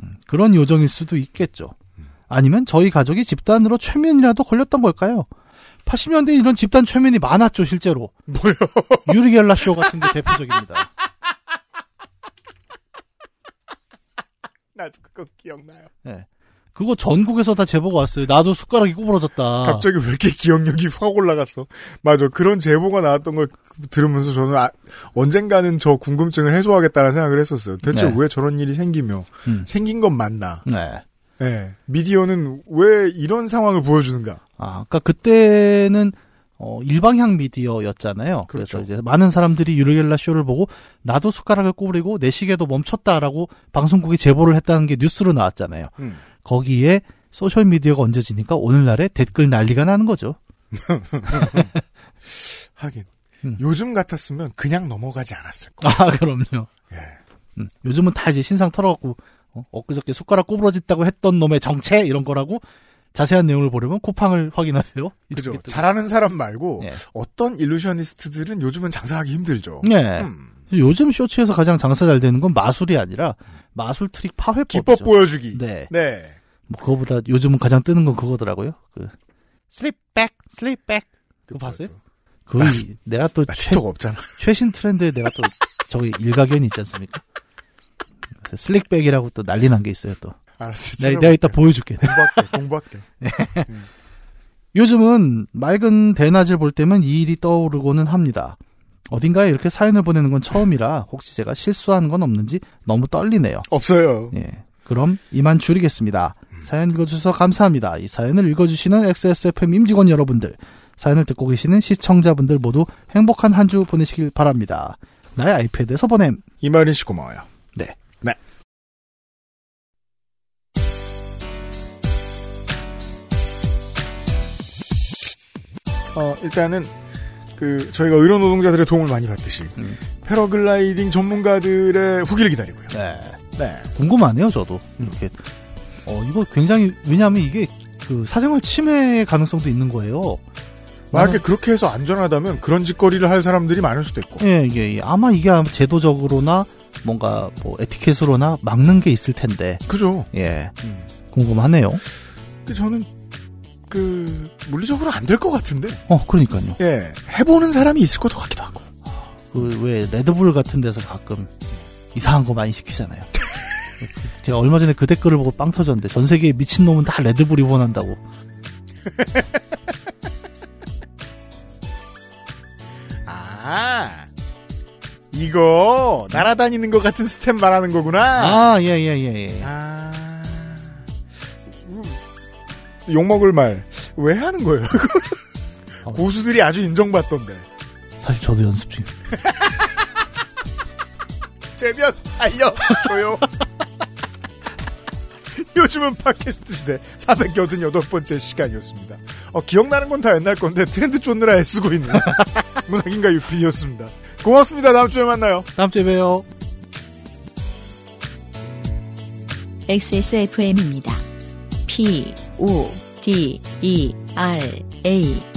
음, 그런 요정일 수도 있겠죠. 아니면 저희 가족이 집단으로 최면이라도 걸렸던 걸까요? 80년대 이런 집단 최면이 많았죠, 실제로. 뭐요? 유리겔라 쇼 같은 게 대표적입니다. 나도 그거 기억나요. 예. 그거 전국에서 다 제보가 왔어요. 나도 숟가락이 구부러졌다. 갑자기 왜 이렇게 기억력이 확 올라갔어? 맞아. 그런 제보가 나왔던 걸 들으면서 저는 아, 언젠가는 저 궁금증을 해소하겠다는 생각을 했었어요. 대체 네. 왜 저런 일이 생기며 음. 생긴 건 맞나? 네. 예. 미디어는 왜 이런 상황을 보여주는가? 아, 그러니까 그때는 어, 일방향 미디어였잖아요. 그래서 그렇죠. 이제 많은 사람들이 유르겔라 쇼를 보고 나도 숟가락을 구부리고 내 시계도 멈췄다라고 방송국이 제보를 했다는 게 뉴스로 나왔잖아요. 음. 거기에 소셜 미디어가 얹어지니까 오늘날에 댓글 난리가 나는 거죠. 하긴 음. 요즘 같았으면 그냥 넘어가지 않았을 거. 아, 그럼요. 예. 음, 요즘은 다 이제 신상 털어갖고 어, 엊그저께 숟가락 구부러졌다고 했던 놈의 정체 이런 거라고 자세한 내용을 보려면 쿠팡을 확인하세요. 그죠. 뜨고. 잘하는 사람 말고 예. 어떤 illusionist들은 요즘은 장사하기 힘들죠. 네. 음. 요즘 쇼츠에서 가장 장사 잘 되는 건 마술이 아니라 마술 트릭 파훼법이죠. 기법 보여주기. 네. 네. 뭐 그거보다 요즘은 가장 뜨는 건 그거더라고요. 그 slick back, slick back. 그거 봤어요? 그 내가 또나 최, 없잖아. 최신 트렌드에 내가 또 저기 일가견이 있지 않습니까? 그 슬릭백이라고 또 난리 난 게 있어요 또. 알았어. 내가, 내가 이따 보여줄게. 공부할게. 공부할게. 요즘은 맑은 대낮을 볼 때면 이 일이 떠오르고는 합니다. 어딘가에 이렇게 사연을 보내는 건 처음이라 혹시 제가 실수하는 건 없는지 너무 떨리네요. 없어요. 예. 그럼 이만 줄이겠습니다. 사연 읽어주셔서 감사합니다. 이 사연을 읽어주시는 XSFM 임직원 여러분들, 사연을 듣고 계시는 시청자분들 모두 행복한 한 주 보내시길 바랍니다. 나의 아이패드에서 보냄. 이마린 씨 고마워요. 네. 네. 어, 일단은 그 저희가 의료 노동자들의 도움을 많이 받듯이 음. 패러글라이딩 전문가들의 후기를 기다리고요. 네. 네. 궁금하네요, 저도. 음. 이렇게. 어, 이거 굉장히, 왜냐하면 이게 그 사생활 침해 가능성도 있는 거예요. 만약에 그렇게 해서 안전하다면 그런 짓거리를 할 사람들이 많을 수도 있고. 예, 예, 예. 아마 이게 제도적으로나 뭔가 뭐 에티켓으로나 막는 게 있을 텐데. 그죠. 예. 음. 궁금하네요. 근데 저는 그 물리적으로 안 될 것 같은데. 어, 그러니까요. 예. 해보는 사람이 있을 것도 같기도 하고. 그 왜 레드불 같은 데서 가끔 이상한 거 많이 시키잖아요. 제가 얼마 전에 그 댓글을 보고 빵 터졌는데 전 세계의 미친 놈은 다 레드불 입원한다고. 아. 이거 날아다니는 것 같은 스텝 말하는 거구나. 아, 예, 예, 예, 예. 아. 음, 욕먹을 말. 왜 하는 거예요? 어. 고수들이 아주 인정받던데. 사실 저도 연습 중. 되면 알려줘요. 요즘은 팟캐스트 시대 488번째 시간이었습니다. 어, 기억나는 건 다 옛날 건데 트렌드 쫓느라 애쓰고 있는 문학인가 유필이었습니다. 고맙습니다. 다음 주에 만나요. 다음 주에 봬요. XSFM입니다. P, O, D, E, R, A.